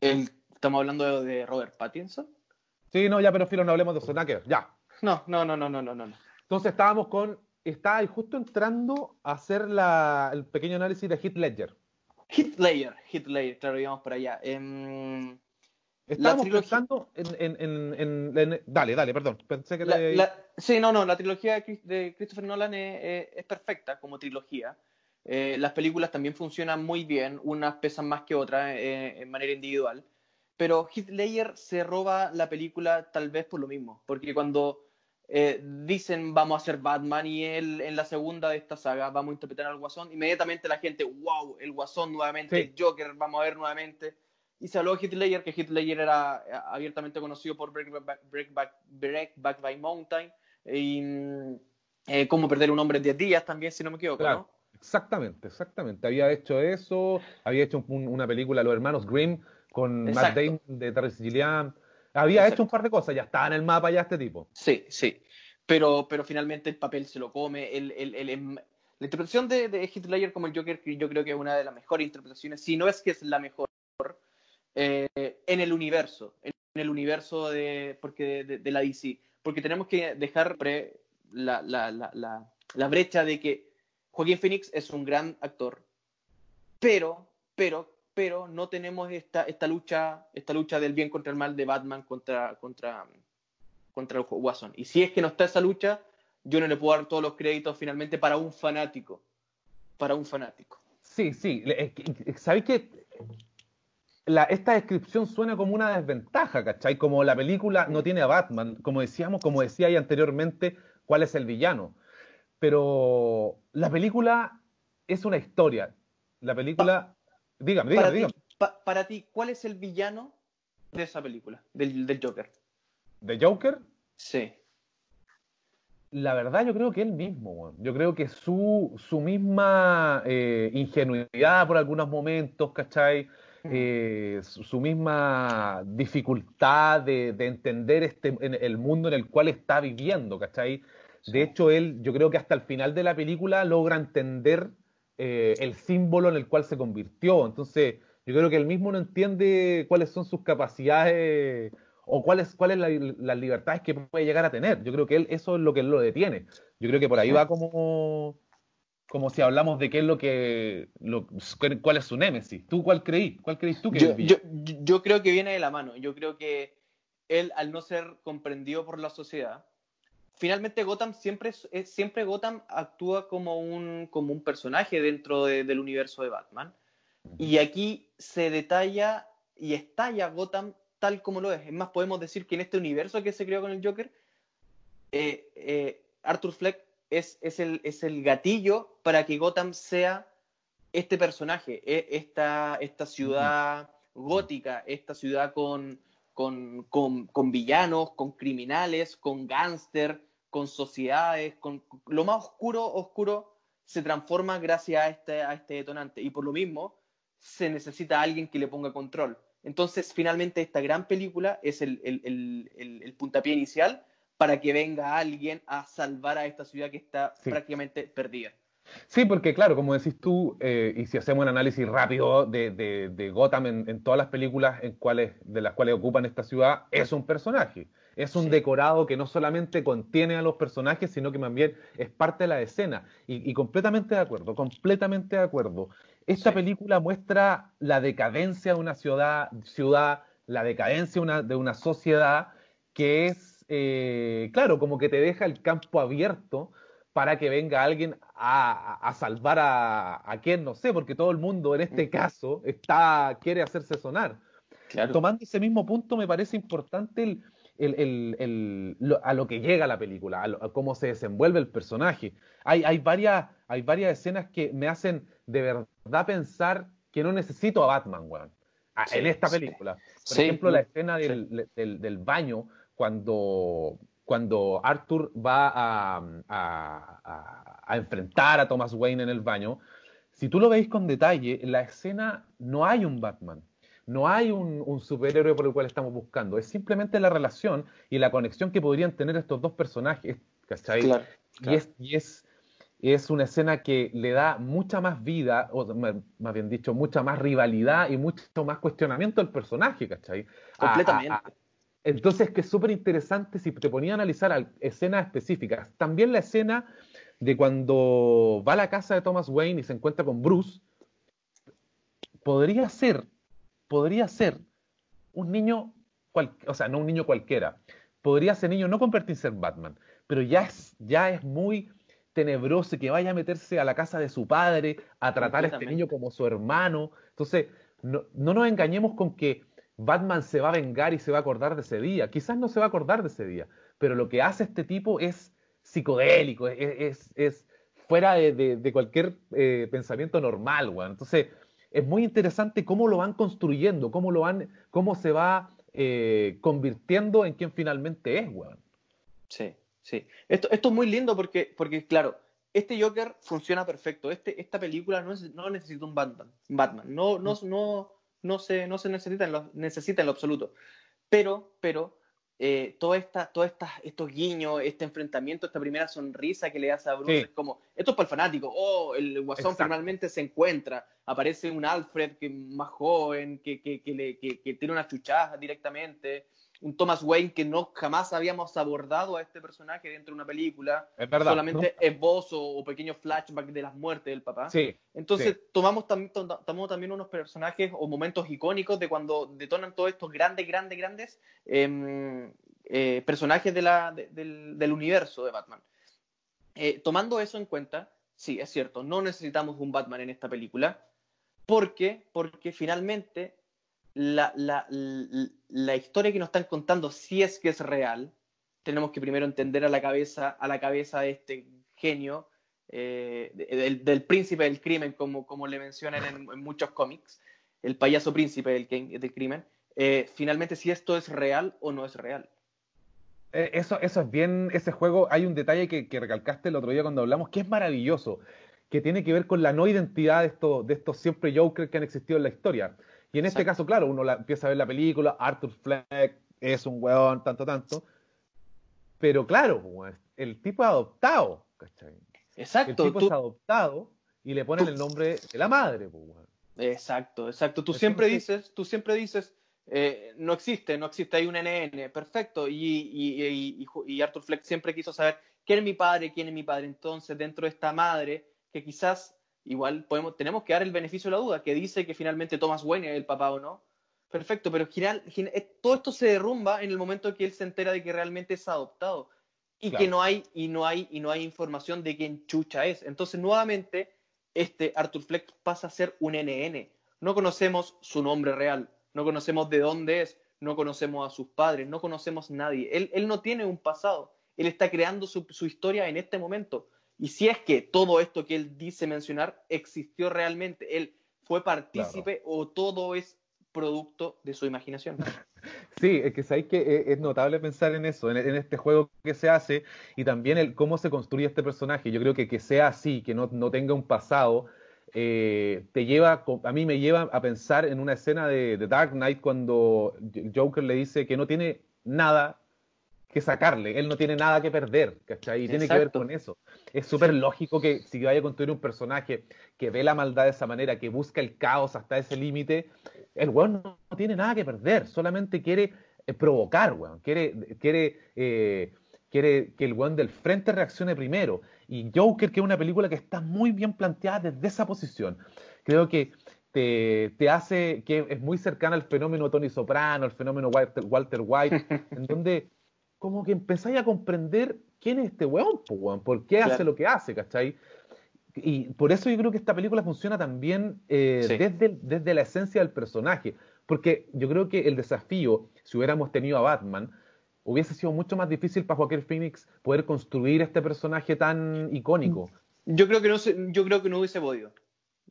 El- estamos hablando de, de Robert Pattinson. Sí, no, ya, pero filo, no hablemos de Sonaker. Ya. No, no, no, no, no, no, no. Entonces estábamos con. Estaba ahí justo entrando a hacer la, el pequeño análisis de Heath Ledger. Hitler, Hitler, claro, íbamos para allá. Em, Estábamos pensando en, en- en- en- Dale, dale, perdón. Pensé que La- te- la- sí, no, no, la trilogía de, de Christopher Nolan es, es- es perfecta como trilogía. Eh, las películas también funcionan muy bien, unas pesan más que otras eh, en manera individual. Pero Heath Ledger se roba la película tal vez por lo mismo, porque cuando eh, dicen vamos a hacer Batman y él en la segunda de esta saga vamos a interpretar al Guasón, inmediatamente la gente, wow, el Guasón nuevamente, Sí. el Joker, vamos a ver nuevamente. Y se habló de Heath Ledger, que Heath Ledger era eh, abiertamente conocido por Breakback, Breakback, Breakback by Mountain y mm, eh, Cómo perder un hombre en 10 días también, si no me equivoco, Claro, ¿no? exactamente, exactamente. Había hecho eso, había hecho un- una película, Los Hermanos Grimm, con Matt Exacto. Damon de Terrence Gilliam. Había Exacto. hecho un par de cosas, ya estaba en el mapa ya este tipo. Sí, sí. Pero, pero finalmente el papel se lo come. El, el- el- em- la interpretación de, de Heath Ledger como el Joker, yo creo que es una de las mejores interpretaciones, si no es que es la mejor, eh, en el universo, en, el universo de, porque de, de- de la DC. Porque tenemos que dejar pre- la, la, la, la, la brecha de que Joaquín Phoenix es un gran actor, pero, pero, pero no tenemos esta, esta lucha, esta lucha del bien contra el mal de Batman contra, contra, contra el Watson. Y si es que no está esa lucha, yo no le puedo dar todos los créditos finalmente para un fanático. Para un fanático. Sí, sí. ¿Sabéis que esta descripción suena como una desventaja, ¿cachai? Como la película no tiene a Batman, como decíamos, como decía ahí anteriormente, ¿cuál es el villano? Pero la película es una historia. La película... Dígame, para, dígame, ti, dígame. pa- para ti, ¿cuál es el villano de esa película? Del, del Joker. ¿De Joker? Sí. La verdad, yo creo que él mismo. Yo creo que su, su misma eh, ingenuidad por algunos momentos, ¿cachai? Eh, su, su misma dificultad de, de entender este, en- el mundo en el cual está viviendo, ¿cachai? De hecho, él, yo creo que hasta el final de la película logra entender eh, el símbolo en el cual se convirtió. Entonces, Yo creo que él mismo no entiende cuáles son sus capacidades o cuáles cuáles la- las libertades que puede llegar a tener. Yo creo que él eso es lo que él lo detiene. Yo creo que por ahí va como como si hablamos de qué es lo que lo- cuál es su némesis. ¿Tú cuál creí? ¿Cuál creís tú que Yo, yo, yo creo que viene de la mano. Yo creo que él, al no ser comprendido por la sociedad, finalmente Gotham siempre, siempre Gotham actúa como un, como un personaje dentro de- del universo de Batman. Y aquí se detalla y estalla Gotham tal como lo es. Es más, podemos decir que en este universo que se creó con el Joker, eh, eh, Arthur Fleck es, es, el, es el gatillo para que Gotham sea este personaje, e- esta, esta ciudad gótica, esta ciudad con, con, con- con villanos, con criminales, con gángster, con sociedades, con lo más oscuro, oscuro se transforma gracias a este, a este detonante. Y por lo mismo se necesita alguien que le ponga control. Entonces, finalmente, esta gran película es el, el- el- puntapié inicial para que venga alguien a salvar a esta ciudad que está Sí. prácticamente perdida. Sí, porque claro, como decís tú, eh, y si hacemos un análisis rápido de, de- de Gotham en, en todas las películas en cuales, de las cuales ocupan esta ciudad, es un personaje. Es un Sí. decorado que no solamente contiene a los personajes, sino que también es parte de la escena. Y, y completamente de acuerdo, completamente de acuerdo. Esta Sí. película muestra la decadencia de una ciudad, ciudad la decadencia de una, de una sociedad que es, eh, claro, como que te deja el campo abierto para que venga alguien a, a- salvar a, a quien, no sé, porque todo el mundo en este caso está, quiere hacerse sonar. Claro. Tomando ese mismo punto, me parece importante el, el- el- el- lo- a lo que llega la película, a, lo- a cómo se desenvuelve el personaje. Hay, hay, varias, hay varias escenas que me hacen de verdad pensar que no necesito a Batman, weón. Sí, en esta película. Por Sí, ejemplo, la no, escena del, del- del baño, cuando, cuando Arthur va a, a- a- a enfrentar a Thomas Wayne en el baño, si tú lo veis con detalle, en la escena no hay un Batman. No hay un, un superhéroe por el cual estamos buscando. Es simplemente la relación y la conexión que podrían tener estos dos personajes. ¿Cachai? Claro, Y, es, y es, es una escena que le da mucha más vida, o más bien dicho, mucha más rivalidad y mucho más cuestionamiento al personaje, ¿cachai? Completamente. a- entonces, que es súper interesante si te ponía a analizar al- escenas específicas. También la escena de cuando va a la casa de Thomas Wayne y se encuentra con Bruce, podría ser, podría ser un niño, cual- o sea, no un niño cualquiera, podría ser niño no convertirse en Batman, pero ya es, ya es muy tenebroso que vaya a meterse a la casa de su padre, a tratar a este niño como su hermano. Entonces, no, no nos engañemos con que Batman se va a vengar y se va a acordar de ese día. Quizás no se va a acordar de ese día, pero lo que hace este tipo es psicodélico, es, es- es fuera de, de- de cualquier eh, pensamiento normal, weón. Entonces, es muy interesante cómo lo van construyendo, cómo lo van, cómo se va eh, convirtiendo en quien finalmente es, weón. Sí, sí. Esto, esto es muy lindo porque, porque, claro, este Joker funciona perfecto. Este, esta película no, es- no necesita un Batman. Batman. No, no, no, no, se, no se necesita en, lo, necesita en lo absoluto. Pero, pero, eh, toda esta, toda esta, estos guiños, este enfrentamiento, esta primera sonrisa que le hace a Bruce, Sí. es como, esto es para el fanático. Oh, el Guasón Exacto. finalmente se encuentra. Aparece un Alfred que más joven, que, que, que, le, que, que tiene una chuchaja directamente un Thomas Wayne que no jamás habíamos abordado a este personaje dentro de una película, Es verdad. solamente esbozo o pequeños flashbacks de las muertes del papá. Sí, Entonces sí. tomamos, tam- to- tomamos también unos personajes o momentos icónicos de cuando detonan todos estos grandes, grandes, grandes em, eh, personajes de la- de- del, del universo de Batman. Eh, tomando eso en cuenta, sí, es cierto, no necesitamos un Batman en esta película. ¿Por qué? Porque finalmente la, la- la- historia que nos están contando, si es que es real, tenemos que primero entender a la cabeza, a la cabeza de este genio, eh, de- del, príncipe del crimen, como, como le mencionan en, muchos cómics, el payaso príncipe del, del crimen, eh, finalmente si esto es real o no es real. Eh, Eso, eso es bien, ese juego, hay un detalle que, que recalcaste el otro día cuando hablamos, que es maravilloso, que tiene que ver con la no identidad de estos, de estos siempre Joker que han existido en la historia. Y en este caso, claro, uno la- empieza a ver la película, Arthur Fleck es un weón, tanto, tanto. Pero claro, el tipo es adoptado, ¿cachai? El Exacto, tipo tú- es adoptado y le ponen tú- el nombre de la madre, weón. Exacto, exacto. Tú Entonces- siempre dices, tú siempre dices, eh, no existe, no existe, hay un NN, perfecto. Y, y, y Arthur Fleck siempre quiso saber quién es mi padre, quién es mi padre. Entonces, dentro de esta madre, que quizás igual podemos, tenemos que dar el beneficio de la duda, que dice que finalmente Thomas Wayne es el papá o no. Perfecto, pero giral- gin- eh, todo esto se derrumba en el momento que él se entera de que realmente es adoptado y Claro. que no hay y no hay y no hay información de quién chucha es. Entonces, nuevamente este Arthur Fleck pasa a ser un NN. No conocemos su nombre real, no conocemos de dónde es, no conocemos a sus padres, no conocemos nadie. Él, él no tiene un pasado, él está creando su, su historia en este momento. Y si es que todo esto que él dice mencionar existió realmente, él fue partícipe o todo es producto de su imaginación. <laughs> Sí, es que sabéis que es, es notable pensar en eso, en, en este juego que se hace y también el cómo se construye este personaje. Yo creo que que sea así, que no, no tenga un pasado, eh, te lleva, a mí me lleva a pensar en una escena de, de Dark Knight cuando Joker le dice que no tiene nada que sacarle, él no tiene nada que perder, ¿cachai? Y tiene que ver con eso. Es súper lógico que si vaya a construir un personaje que ve la maldad de esa manera, que busca el caos hasta ese límite, el weón no, no tiene nada que perder, solamente quiere eh, provocar, weón. Quiere, quiere, eh, quiere que el weón del frente reaccione primero. Y Joker, que es una película que está muy bien planteada desde esa posición. Creo que te, te hace que es muy cercana al fenómeno Tony Soprano, al fenómeno Walter, Walter White, <laughs> en donde como que empezáis a comprender quién es este weón, po, por qué hace lo que hace, ¿cachai? Y por eso yo creo que esta película funciona también eh, Sí. desde, desde la esencia del personaje. Porque yo creo que el desafío, si hubiéramos tenido a Batman, hubiese sido mucho más difícil para Joaquín Phoenix poder construir este personaje tan icónico. Yo creo que no, yo creo que no hubiese podido.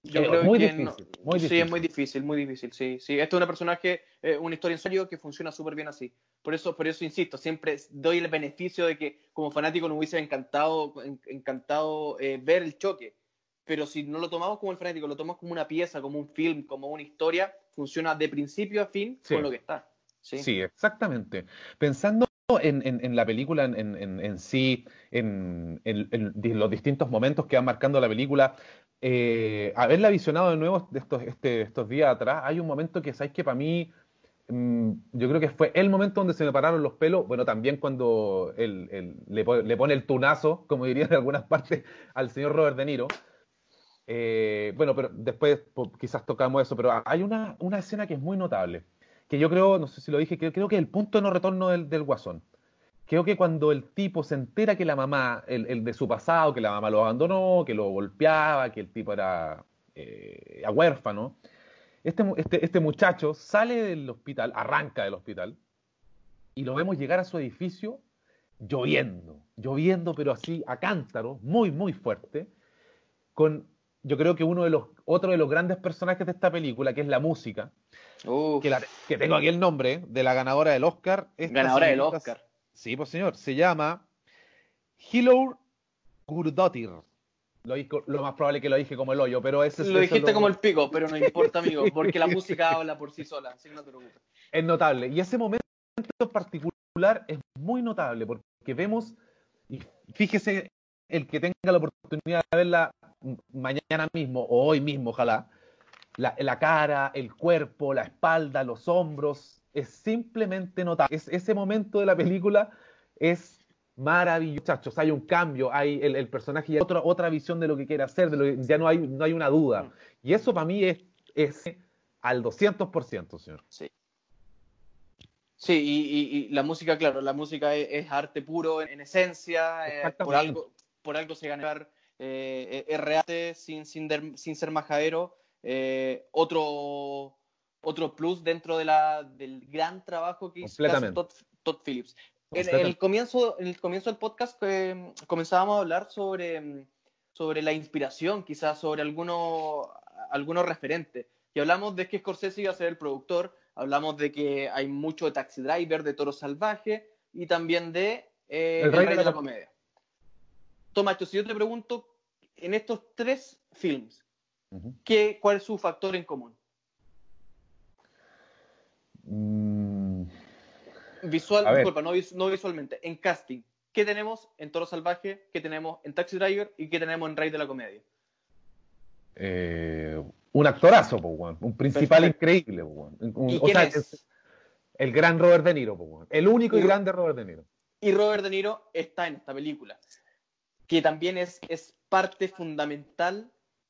Yo Eh, creo muy que difícil, no- muy Sí, difícil. es muy difícil, muy difícil, sí, sí. Esto es un personaje, eh, una historia en serio que funciona súper bien así. Por eso, por eso insisto, siempre doy el beneficio de que como fanático nos hubiese encantado, en- encantado eh, ver el choque. Pero si no lo tomamos como el fanático, lo tomamos como una pieza, como un film, como una historia, funciona de principio a fin Sí. con lo que está. Sí. Sí, exactamente. Pensando en, en- en la película en, en- sí, en, los distintos momentos que van marcando la película, eh, haberla visionado de nuevo estos, este- estos días atrás, hay un momento que, ¿sabes que Para mí, mm, yo creo que fue el momento donde se me pararon los pelos, bueno, también cuando él, le, po- le pone el tunazo, como dirían en algunas partes, al señor Robert De Niro. Eh, bueno, pero después quizás tocamos eso, pero hay una, una escena que es muy notable, que yo creo, no sé si lo dije, que creo que es el punto de no retorno del, del guasón. Creo que cuando el tipo se entera que la mamá, el, el de su pasado, que la mamá lo abandonó, que lo golpeaba, que el tipo era, eh, huérfano, este, este, este muchacho sale del hospital, arranca del hospital, y lo vemos llegar a su edificio lloviendo, lloviendo, pero así a cántaro, muy, muy fuerte, con yo creo que uno de los, otro de los grandes personajes de esta película, que es la música, que, la- que tengo aquí el nombre ¿eh? de la ganadora del Oscar. Esta ganadora del Oscar. Sí, pues señor, se llama Hildur Gurdottir. Lo, lo más probable es que lo dije como el hoyo, pero ese es Lo dijiste lo- como el pico, pero no importa, <laughs> amigo, porque la música habla por sí sola, así que no te preocupes. es notable. Y ese momento en particular es muy notable porque vemos, y fíjese el que tenga la oportunidad de verla mañana mismo o hoy mismo, ojalá, la, la cara, el cuerpo, la espalda, los hombros, es simplemente notable. Es, ese momento de la película es maravilloso, muchachos. Hay un cambio, hay el, el personaje ya otra, otra visión de lo que quiere hacer, de lo que- ya no hay, no hay una duda. Y eso para mí es, es al 200%, señor. Sí. Sí, y, y- y la música, claro, la música es, es arte puro en, en esencia, eh, por algo, por algo se ganar eh, es reate sin, sin, der- sin ser majadero. eh, otro, otro plus dentro de la, del gran trabajo que hizo. Todd, Todd Phillips. En, el comienzo, en el comienzo del podcast eh, comenzábamos a hablar sobre, sobre la inspiración, quizás sobre algunos algunos referentes. Y hablamos de que Scorsese iba a ser el productor, hablamos de que hay mucho de Taxi Driver, de Toro Salvaje y también de eh, El, Rey de la, Comedia. Tomacho, si yo te pregunto, en estos tres films, Ujú. ¿qué, ¿cuál es su factor en común? Mm, Visual, disculpa, no, no visualmente, en casting. ¿Qué tenemos en Toro Salvaje? ¿Qué tenemos en Taxi Driver? ¿Y qué tenemos en Rey de la Comedia? eh, Un actorazo, po. Un principal Perfecto. increíble, po, weón. Un- ¿Y o quién sea, es? El gran Robert De Niro, po. El único y Y- grande Robert De Niro. Y Robert De Niro está en esta película, que también es, es parte fundamental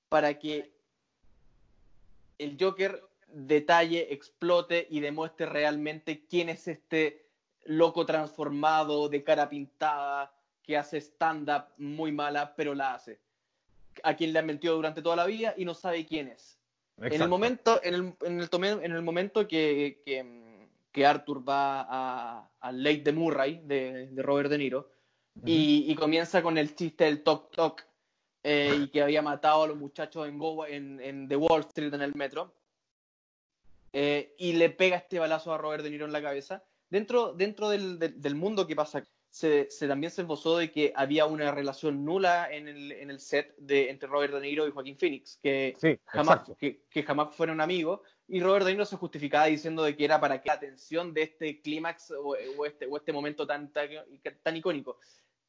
para que el Joker detalle, explote y demuestre realmente quién es este loco transformado de cara pintada que hace stand-up muy mala, pero la hace. A quien le han mentido durante toda la vida y no sabe quién es. En el momento, en el, en el, en el momento que, que, que Arthur va a- al Lake de Murray de, de Robert De Niro y, y comienza con el chiste del toc toc eh, y que había matado a los muchachos en, Go- en, en The Wall Street en el metro eh, y le pega este balazo a Robert De Niro en la cabeza. Dentro, dentro del, del- del mundo que pasa, se, se también se esbozó de que había una relación nula en el, en el set de, entre Robert De Niro y Joaquín Phoenix, que Sí, jamás, que, que jamás fueron amigos, y Robert De Niro se justificaba diciendo de que era para que la atención de este clímax o, o este, o este momento tan, tan, tan icónico.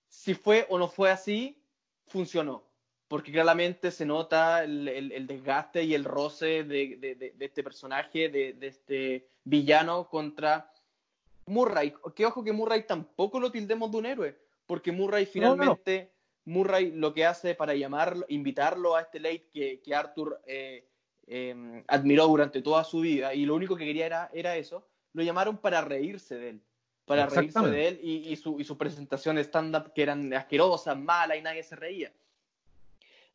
Si fue o no fue así, funcionó, porque claramente se nota el, el- el desgaste y el roce de, de- de- de este personaje, de, este villano contra Murray. Que ojo que Murray tampoco lo tildemos de un héroe, porque Murray No, no, no. finalmente, Murray lo que hace para llamarlo, invitarlo a este late que, que Arthur eh, eh, admiró durante toda su vida y lo único que quería era, era eso, lo llamaron para reírse de él. Para reírse de él y, y su, y su presentación de stand-up que eran asquerosas, malas y nadie se reía.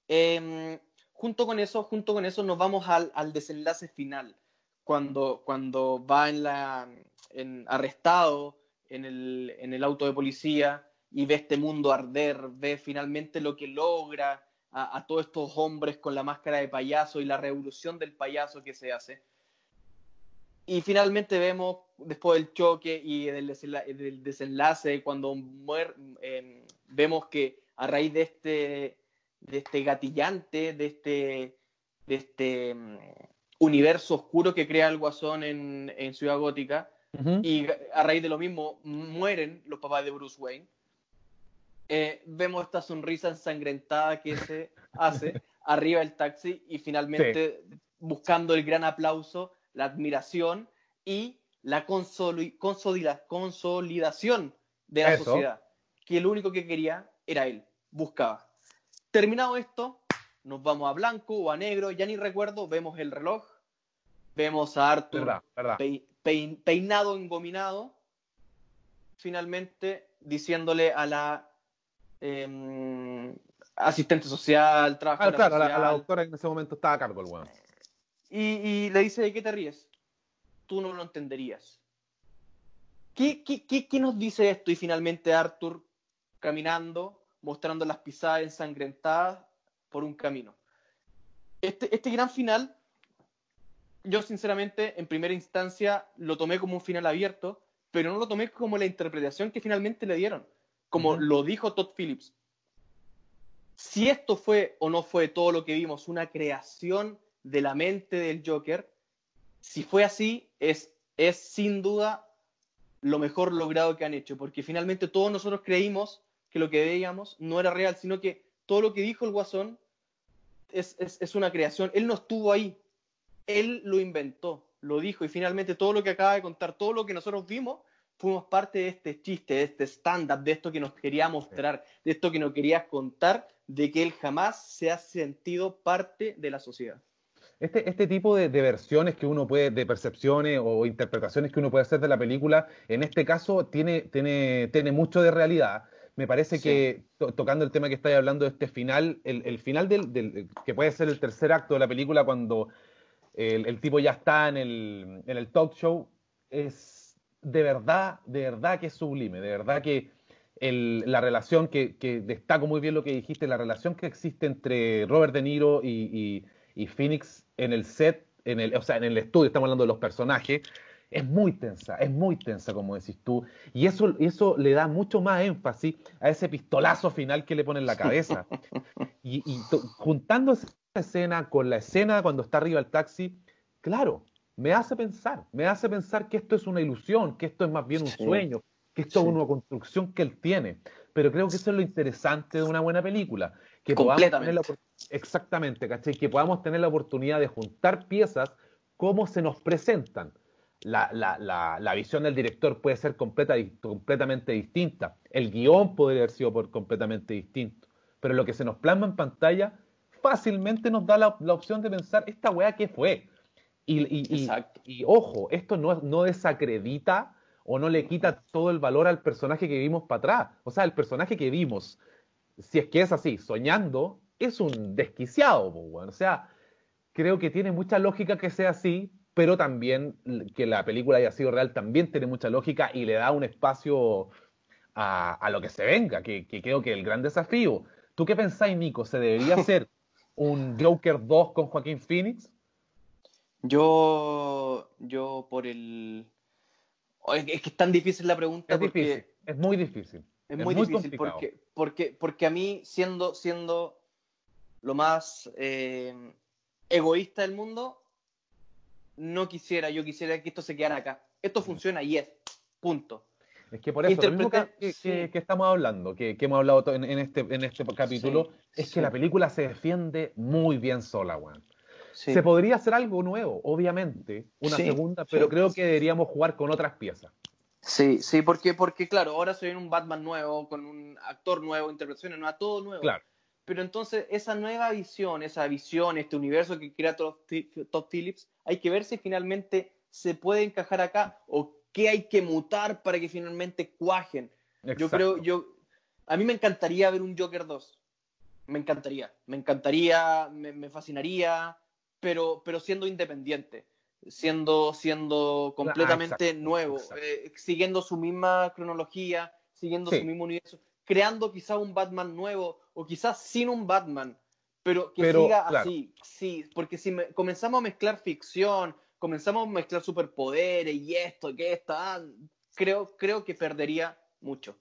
Eh, junto con eso, junto con eso nos vamos al, al desenlace final, cuando, cuando va en la, en- arrestado en el, en el auto de policía y ve este mundo arder, ve finalmente lo que logra a, a todos estos hombres con la máscara de payaso y la revolución del payaso que se hace. Y finalmente vemos, después del choque y del, desenla- del desenlace, cuando muer- eh, vemos que a raíz de este, de este gatillante, de este, de este mm, universo oscuro que crea el Guasón en, en Ciudad Gótica, y a raíz de lo mismo mueren los papás de Bruce Wayne. Eh, vemos esta sonrisa ensangrentada que se <laughs> hace arriba del taxi y finalmente buscando el gran aplauso, la admiración y la consoli- consolida- consolidación de la Eso. sociedad, que lo único que quería era él, buscaba. Terminado esto, nos vamos a blanco o a negro, ya ni recuerdo, vemos el reloj, vemos a Arthur Verdad, verdad. peinado, engominado, finalmente diciéndole a la em, asistente social, Ah, trabajadora claro, a la, a la social, doctora que en ese momento estaba a cargo el weón. y, y le dice, ¿de qué te ríes? Tú no lo entenderías. ¿Qué, qué, qué, qué nos dice esto? Y finalmente Arthur caminando, mostrando las pisadas ensangrentadas por un camino. Este, este gran final, yo sinceramente en primera instancia lo tomé como un final abierto, pero no lo tomé como la interpretación que finalmente le dieron, como lo dijo Todd Phillips. Si esto fue o no fue todo lo que vimos, una creación de la mente del Joker, si fue así, es, es sin duda lo mejor logrado que han hecho, porque finalmente todos nosotros creímos que lo que veíamos no era real, sino que todo lo que dijo el Guasón es, es, es una creación. Él no estuvo ahí, él lo inventó, lo dijo, y finalmente todo lo que acaba de contar, todo lo que nosotros vimos, fuimos parte de este chiste, de este stand-up, de esto que nos quería mostrar, de esto que nos quería contar, de que él jamás se ha sentido parte de la sociedad. Este, este tipo de, de versiones que uno puede, de percepciones o interpretaciones que uno puede hacer de la película, en este caso tiene, tiene, tiene mucho de realidad. Me parece Sí. que, to- tocando el tema que estáis hablando de este final, el, el final del, del- que puede ser el tercer acto de la película, cuando el, el tipo ya está en el, en el talk show, es de verdad, de verdad que es sublime, de verdad que el- la relación que, que destaco muy bien lo que dijiste, la relación que existe entre Robert De Niro y, y- y Phoenix en el set, en el, o sea, en el estudio, estamos hablando de los personajes, es muy tensa, es muy tensa, como decís tú, y eso, eso le da mucho más énfasis a ese pistolazo final que le pone en la cabeza. Y, y juntando esa escena con la escena cuando está arriba el taxi, claro, me hace pensar, me hace pensar que esto es una ilusión, que esto es más bien un Sí. sueño, que esto Sí. es una construcción que él tiene. Pero creo que eso es lo interesante de una buena película, que podamos tener la, Completamente. Exactamente, ¿cachai? Que podamos tener la oportunidad de juntar piezas como se nos presentan. La, la, la, la visión del director puede ser completa, completamente distinta. El guion podría haber sido por completamente distinto. Pero lo que se nos plasma en pantalla fácilmente nos da la, opción de pensar, ¿esta weá qué fue? Y, y, y, ojo, esto no, no desacredita o no le quita todo el valor al personaje que vimos para atrás. O sea, el personaje que vimos, si es que es así, soñando, es un desquiciado, weón. O sea, creo que tiene mucha lógica que sea así, pero también que la película haya sido real también tiene mucha lógica y le da un espacio a, a lo que se venga, que, que creo que es el gran desafío. ¿Tú qué pensáis, Nico? ¿Se debería <laughs> hacer un Joker 2 con Joaquín Phoenix? Yo, yo por el... Oh, Es que es tan difícil la pregunta Es porque... difícil, es muy difícil. Es Es muy, muy difícil porque, porque, porque a mí, siendo, siendo lo más eh, egoísta del mundo, no quisiera, yo quisiera que esto se quedara acá. Esto funciona y es, punto. Es que por eso, lo mismo que, Interpreta- que- sí. que- que estamos hablando, que, que hemos hablado en, en este, en este capítulo, Sí, es sí. que la película se defiende muy bien sola, weón. Se podría hacer algo nuevo, obviamente, una segunda, pero creo que deberíamos jugar con otras piezas. Sí, sí, porque, porque claro, ahora se viene un Batman nuevo, con un actor nuevo, interpretaciones nuevas, todo nuevo. Claro. Pero entonces esa nueva visión, esa visión, este universo que crea Todd Phillips, hay que ver si finalmente se puede encajar acá o qué hay que mutar para que finalmente cuajen. Yo creo, yo, a mí me encantaría ver un Joker 2. Me encantaría, me encantaría, me, me fascinaría, pero, pero siendo independiente, siendo, siendo completamente exacto, nuevo, exacto. eh, siguiendo su misma cronología, siguiendo Sí. su mismo universo, creando quizá un Batman nuevo o quizás sin un Batman, pero que Pero, siga claro. así, sí, porque si me- comenzamos a mezclar ficción, comenzamos a mezclar superpoderes y esto, que esto, ah, creo, creo que perdería mucho.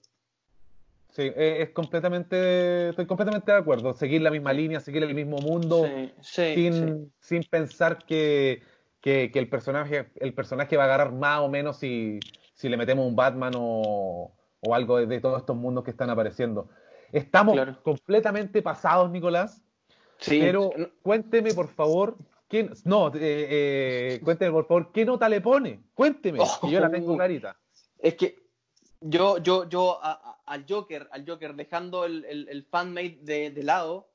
Sí, eh, es completamente, estoy completamente de acuerdo. Seguir la misma línea, seguir el mismo mundo, Sí, sí, sin, sí. sin pensar que, que, que el, personaje, el personaje va a agarrar más o menos si, si le metemos un Batman o, o algo de, de todos estos mundos que están apareciendo. Estamos Claro. completamente pasados, Nicolás, Sí, pero cuénteme, por favor, ¿quién, no, eh, eh, cuénteme, por favor, ¿qué nota le pone? Cuénteme, que yo la tengo Oh. clarita. Es que yo, yo, yo a- a- al Joker, al Joker, dejando el, el, el fanmade de, de lado,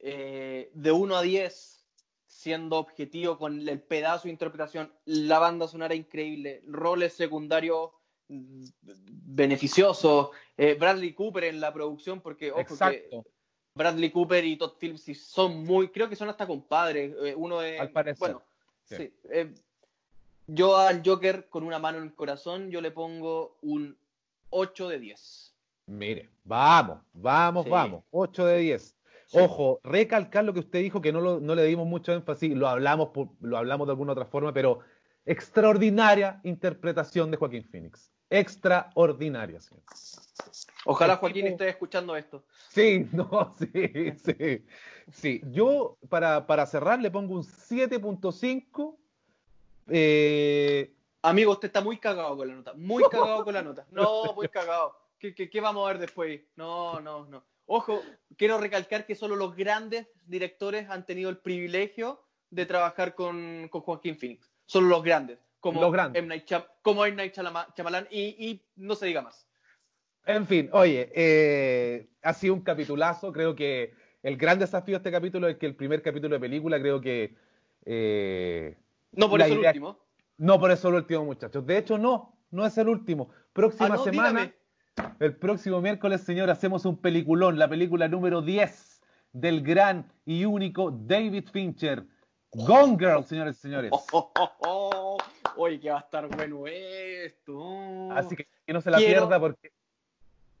eh, de 1 a 10, siendo objetivo con el pedazo de interpretación, la banda sonora increíble, roles secundarios beneficiosos, eh, Bradley Cooper en la producción, porque ojo que Exacto, Bradley Cooper y Todd Phillips son muy, creo que son hasta compadres. eh, uno es, Al parecer, bueno, sí. sí. eh, yo al Joker con una mano en el corazón, yo le pongo un 8 de 10. mire, vamos, vamos, Sí. vamos, 8 de 10. Sí. Ojo, recalcar lo que usted dijo, que no, lo- no le dimos mucho énfasis, lo hablamos, por- lo hablamos de alguna otra forma, pero extraordinaria interpretación de Joaquín Phoenix. Extraordinaria, señor. Ojalá Joaquín esté escuchando esto. Sí, <laughs> no, sí, sí. Sí, yo para, para cerrar le pongo un 7.5. Eh, Amigo, usted está muy cagado con la nota. Muy <laughs> cagado con la nota. No, muy cagado. ¿Qué, qué, qué vamos a ver después? No, no, no. Ojo, quiero recalcar que solo los grandes directores han tenido el privilegio de trabajar con, con Joaquín Phoenix. Solo los grandes. Como Los grandes. M. Night, como M. Night Shyama- Shyamalan y, y no se diga más. en fin, oye, eh, ha sido un capitulazo. Creo que el gran desafío de este capítulo es que el primer capítulo de película, creo que. eh, No por eso el último. no por eso el último, muchachos. De hecho, no, no es el último. Próxima Ah, no, semana. dígame. El próximo miércoles, señor, hacemos un peliculón, la película número 10 del gran y único David Fincher. Gone Girl, señores y señores. Oh, <laughs> oh. Oye, que va a estar bueno esto. Así que que no se la Quiero- pierda porque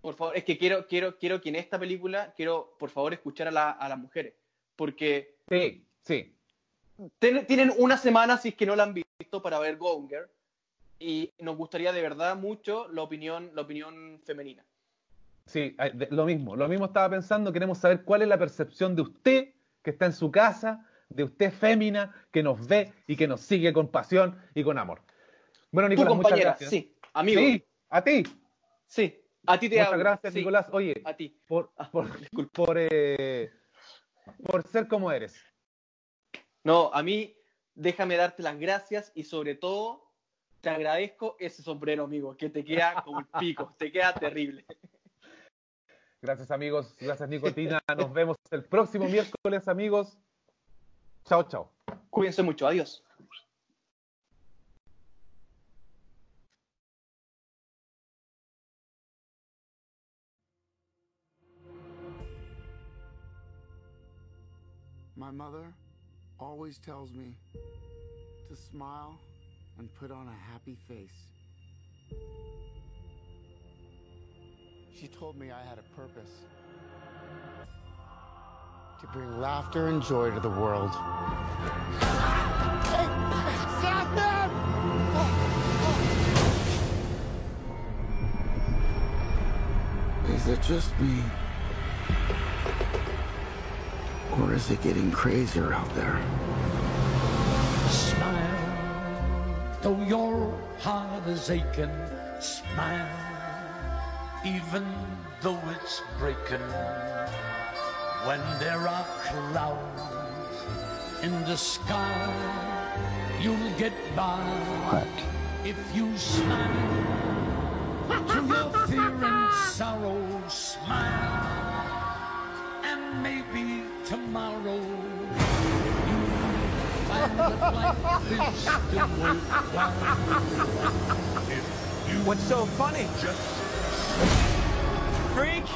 Por favor, es que quiero, quiero, quiero que en esta película, quiero, por favor, escuchar a, la- a las mujeres. Porque sí, sí. ten- tienen una semana, si es que no la han visto, para ver Gonger. Y nos gustaría de verdad mucho la opinión, la opinión femenina. Sí, lo mismo, lo mismo estaba pensando, queremos saber cuál es la percepción de usted que está en su casa, de usted fémina, que nos ve y que nos sigue con pasión y con amor. Bueno, Tu Nicolás, muchas gracias. sí, amigo, sí, Sí, a ti. a ti te Muchas gracias, sí, Nicolás. Oye, A ti. por, Ah, <laughs> por, eh, por ser como eres. No, a mí déjame darte las gracias y sobre todo te agradezco ese sombrero, amigo, que te queda como el pico, te queda terrible. Gracias amigos, gracias Nicotina. Nos vemos el próximo miércoles, amigos. Chao, chao. Cuídense mucho, adiós. My mother always tells me to smile and put on a happy face. She told me I had a purpose to bring laughter and joy to the world. Hey, stop that! Is it just me? Or is it getting crazier out there? Smile, though your heart is aching. Smile, even though it's breaking. When there are clouds in the sky, you'll get by. What? If you smile through your fear and sorrow, smile, and maybe tomorrow you'll find that life is still worthwhile. If you What's so funny? just Freak!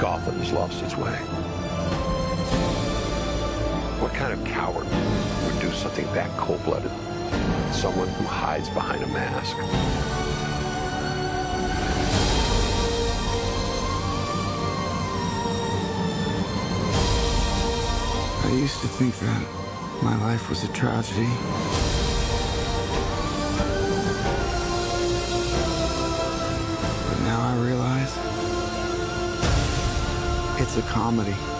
Gotham has lost its way. What kind of coward would do something that cold-blooded? Someone who hides behind a mask. I used to think that my life was a tragedy. It's a comedy.